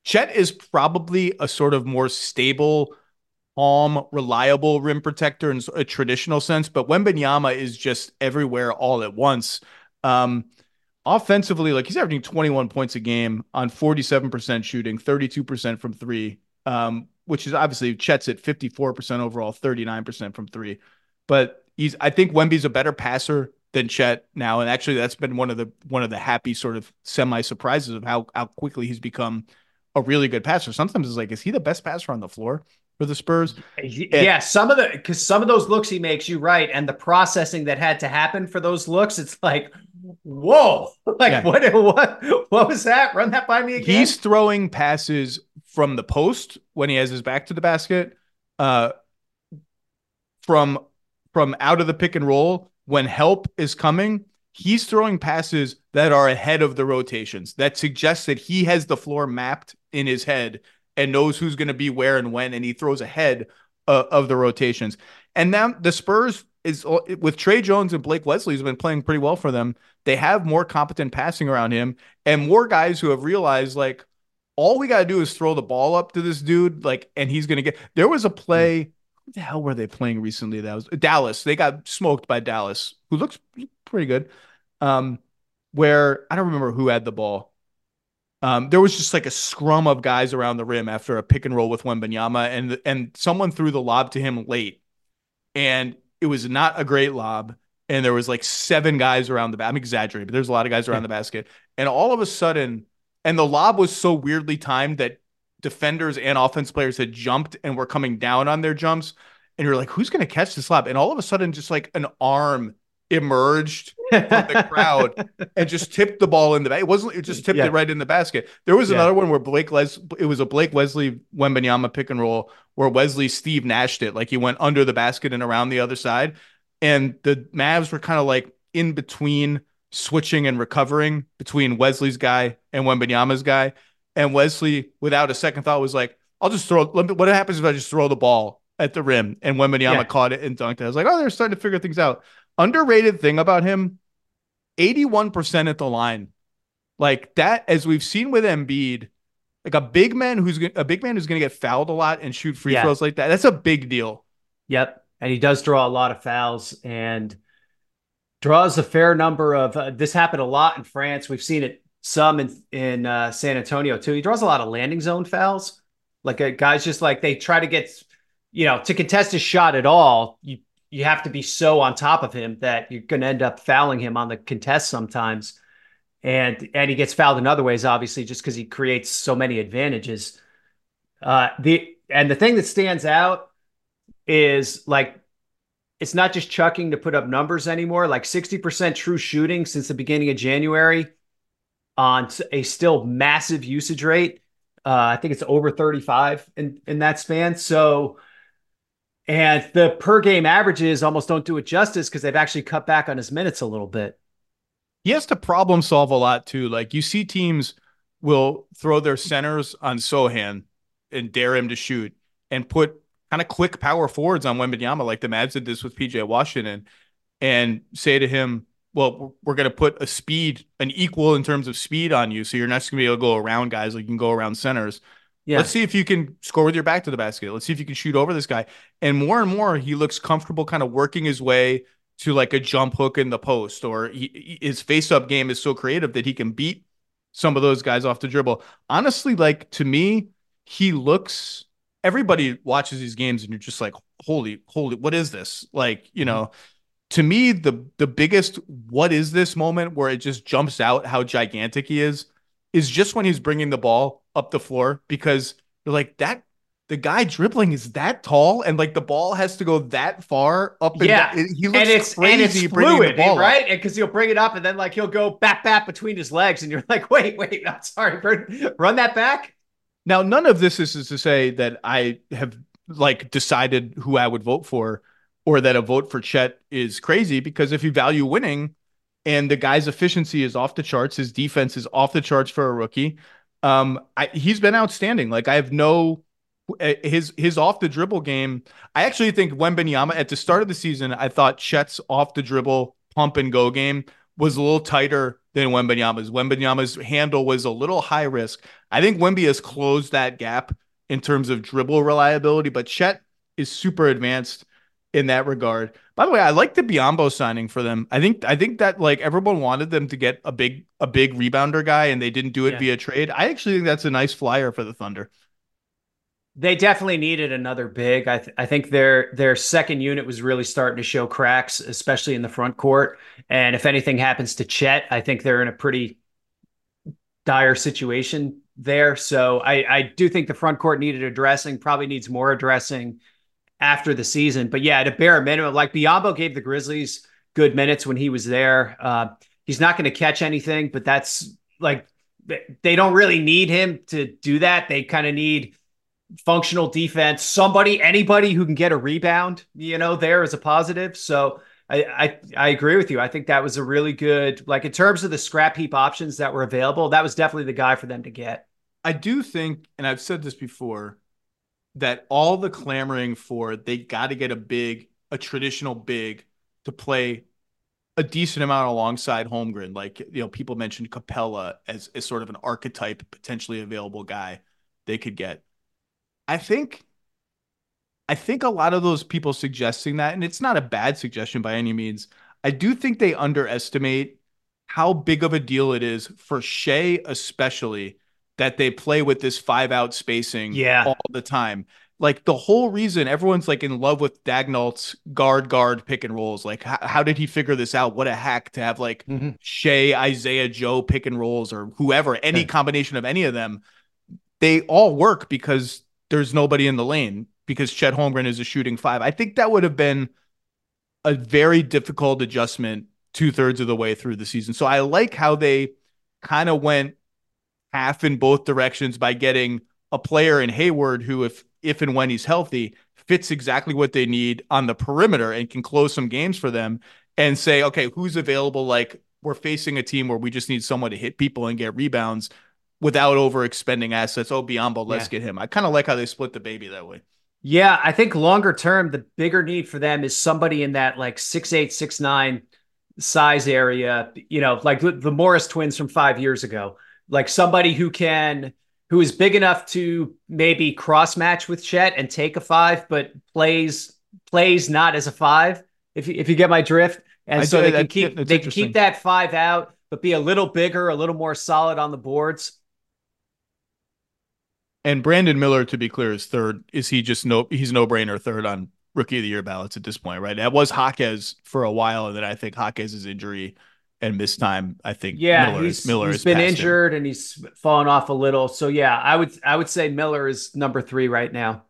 Chet is probably a sort of more stable, calm, reliable rim protector in a traditional sense. But Wembanyama is just everywhere all at once. Um, offensively, like he's averaging 21 points a game on 47% shooting, 32% from three, um, which is obviously Chet's at 54% overall, 39% from three. But he's, I think Wemby's a better passer than Chet now, and actually that's been one of the one of the happy sort of semi surprises of how how quickly he's become a really good passer. Sometimes it's like, is he the best passer on the floor for the Spurs? Yeah, some of the because some of those looks he makes, you right, and the processing that had to happen for those looks, it's like, whoa, like yeah. what what what was that? Run that by me again. He's throwing passes from the post when he has his back to the basket, uh, from from out of the pick and roll when help is coming. He's throwing passes that are ahead of the rotations that suggests that he has the floor mapped in his head and knows who's going to be where and when, and he throws ahead uh, of the rotations. And now the Spurs is with Tre Jones and Blake Wesley has been playing pretty well for them. They have more competent passing around him and more guys who have realized like all we got to do is throw the ball up to this dude like and he's going to get There was a play what the hell were they playing recently? That was Dallas. They got smoked by Dallas, who looks pretty good. Um, where I don't remember who had the ball. Um, there was just like a scrum of guys around the rim after a pick and roll with Wembanyama, and and someone threw the lob to him late, and it was not a great lob. And there was like seven guys around the. I'm exaggerating, but there's a lot of guys around the basket, and all of a sudden, and the lob was so weirdly timed that defenders and offense players had jumped and were coming down on their jumps, and you're like, who's going to catch this lob? And all of a sudden, just like an arm emerged from the crowd and just tipped the ball in the back. It wasn't it just tipped yeah. it right in the basket. There was yeah. another one where Blake Les it was a Blake Wesley Wembanyama pick and roll where Wesley Steve Nashed it. Like he went under the basket and around the other side. And the Mavs were kind of like in between switching and recovering between Wesley's guy and Wembanyama's guy. And Wesley, without a second thought, was like, I'll just throw Me, what happens if I just throw the ball at the rim? And Wembanyama yeah. caught it and dunked it. I was like, oh, they're starting to figure things out. Underrated thing about him 81% at the line. Like that, as we've seen with Embiid, like a big man who's a big man who's going to get fouled a lot and shoot free yeah. throws like that. That's a big deal. Yep, and he does draw a lot of fouls and draws a fair number of. Uh, this happened a lot in France. We've seen it some in in uh, San Antonio too. He draws a lot of landing zone fouls. Like a, uh, guys just like they try to get, you know, to contest his shot at all. You you have to be so on top of him that you're going to end up fouling him on the contest sometimes. And and he gets fouled in other ways, obviously, just because he creates so many advantages. Uh, the and the thing that stands out is like it's not just chucking to put up numbers anymore. Like 60% true shooting since the beginning of January on a still massive usage rate. Uh, I think it's over 35 in, in that span. So and the per game averages almost don't do it justice because they've actually cut back on his minutes a little bit. He has to problem solve a lot too. Like you see teams will throw their centers on Sochan and dare him to shoot and put kind of quick power forwards on Wembanyama, like the Mavs did this with PJ Washington, and say to him, well, we're going to put a speed, an equal in terms of speed on you. So you're not going to be able to go around guys like you can go around centers. Yeah. Let's see if you can score with your back to the basket. Let's see if you can shoot over this guy. And more and more, he looks comfortable kind of working his way to like a jump hook in the post, or he, his face up game is so creative that he can beat some of those guys off the dribble. Honestly, like to me, he looks. Everybody watches these games and you're just like, holy, holy, what is this? Like, you mm-hmm. know, to me, the the biggest what is this moment where it just jumps out how gigantic he is is just when he's bringing the ball up the floor because you're like that the guy dribbling is that tall and like the ball has to go that far up and yeah down. he looks and it's, crazy and it's fluid, right? Because he'll bring it up and then like he'll go back back between his legs and you're like wait wait I'm sorry run that back? Now none of this is, is to say that I have like decided who I would vote for or that a vote for Chet is crazy because if you value winning and the guy's efficiency is off the charts his defense is off the charts for a rookie um, I, he's been outstanding. Like I have no eh, his his off the dribble game. I actually think Wembanyama at the start of the season, I thought Chet's off the dribble pump and go game was a little tighter than Wembanyama's. Wembanyama's handle was a little high risk. I think Wemby has closed that gap in terms of dribble reliability, but Chet is super advanced in that regard. By the way, I like the Biyombo signing for them. I think I think that like everyone wanted them to get a big a big rebounder guy and they didn't do it yeah. via trade. I actually think that's a nice flyer for the Thunder. They definitely needed another big. I, th- I think their their second unit was really starting to show cracks, especially in the front court. And if anything happens to Chet, I think they're in a pretty dire situation there. So I, I do think the front court needed addressing, probably needs more addressing after the season. But yeah, at a bare minimum, like Biyombo gave the Grizzlies good minutes when he was there. Uh, he's not going to catch anything, but that's like they don't really need him to do that. They kind of need functional defense, somebody, anybody who can get a rebound, you know, there is a positive. So I, I, I agree with you. I think that was a really good, like in terms of the scrap heap options that were available, that was definitely the guy for them to get. I do think, and I've said this before, that all the clamoring for they got to get a big, a traditional big to play a decent amount alongside Holmgren. Like, you know, people mentioned Capela as, as sort of an archetype, potentially available guy they could get. I think I think a lot of those people suggesting that, and it's not a bad suggestion by any means. I do think they underestimate how big of a deal it is for Shai, especially that they play with this five out spacing yeah. all the time. Like the whole reason everyone's like in love with Daigneault's guard guard pick and rolls. Like, how, how did he figure this out? What a hack to have like mm-hmm. Shai, Isaiah, Joe pick and rolls or whoever, any combination of any of them. They all work because there's nobody in the lane because Chet Holmgren is a shooting five. I think that would have been a very difficult adjustment two thirds of the way through the season. So I like how they kind of went half in both directions by getting a player in Hayward who, if if and when he's healthy, fits exactly what they need on the perimeter and can close some games for them and say, okay, who's available? Like we're facing a team where we just need someone to hit people and get rebounds without overexpending assets. Oh, Biyombo, let's yeah. get him. I kind of like how they split the baby that way. Yeah, I think longer term, the bigger need for them is somebody in that like six eight, six nine size area. You know, like the Morris twins from five years ago. Like somebody who can who is big enough to maybe cross match with Chet and take a five, but plays plays not as a five. If you, if you get my drift, and I so they can keep they can keep that five out, but be a little bigger, a little more solid on the boards. And Brandon Miller, to be clear, is third. Is he just no? He's no brainer third on rookie of the year ballots at this point, right? That was Jaquez for a while, and then I think Jaquez's injury and missed time. I think yeah, Miller he's, is, Miller he's been injured him. and he's fallen off a little. So yeah, I would I would say Miller is number three right now.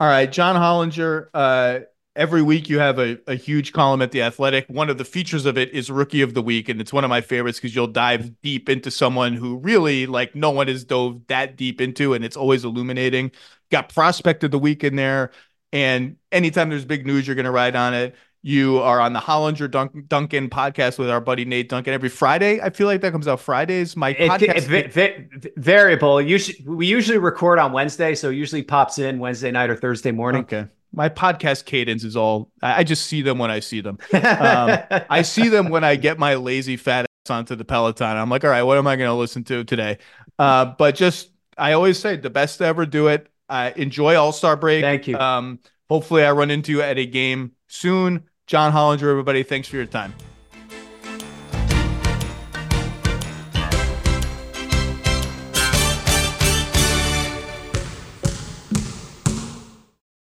All right, John Hollinger. Uh, every week you have a, a huge column at the athletic one of the features of it is rookie of the week and it's one of my favorites because you'll dive deep into someone who really like no one has dove that deep into and it's always illuminating got prospect of the week in there and anytime there's big news you're going to ride on it you are on the Hollinger Dun- Duncan podcast with our buddy Nate Duncan every Friday. I feel like that comes out Fridays. My it, podcast it, it, variable. Usually, we usually record on Wednesday, so it usually pops in Wednesday night or Thursday morning. Okay my podcast cadence is all I just see them when I see them. Um, I see them when I get my lazy fat ass onto the Peloton. I'm like, all right, what am I going to listen to today? Uh, but just I always say the best to ever do it. Uh, enjoy All Star break. Thank you. Um, hopefully, I run into you at a game soon. John Hollinger, everybody, thanks for your time.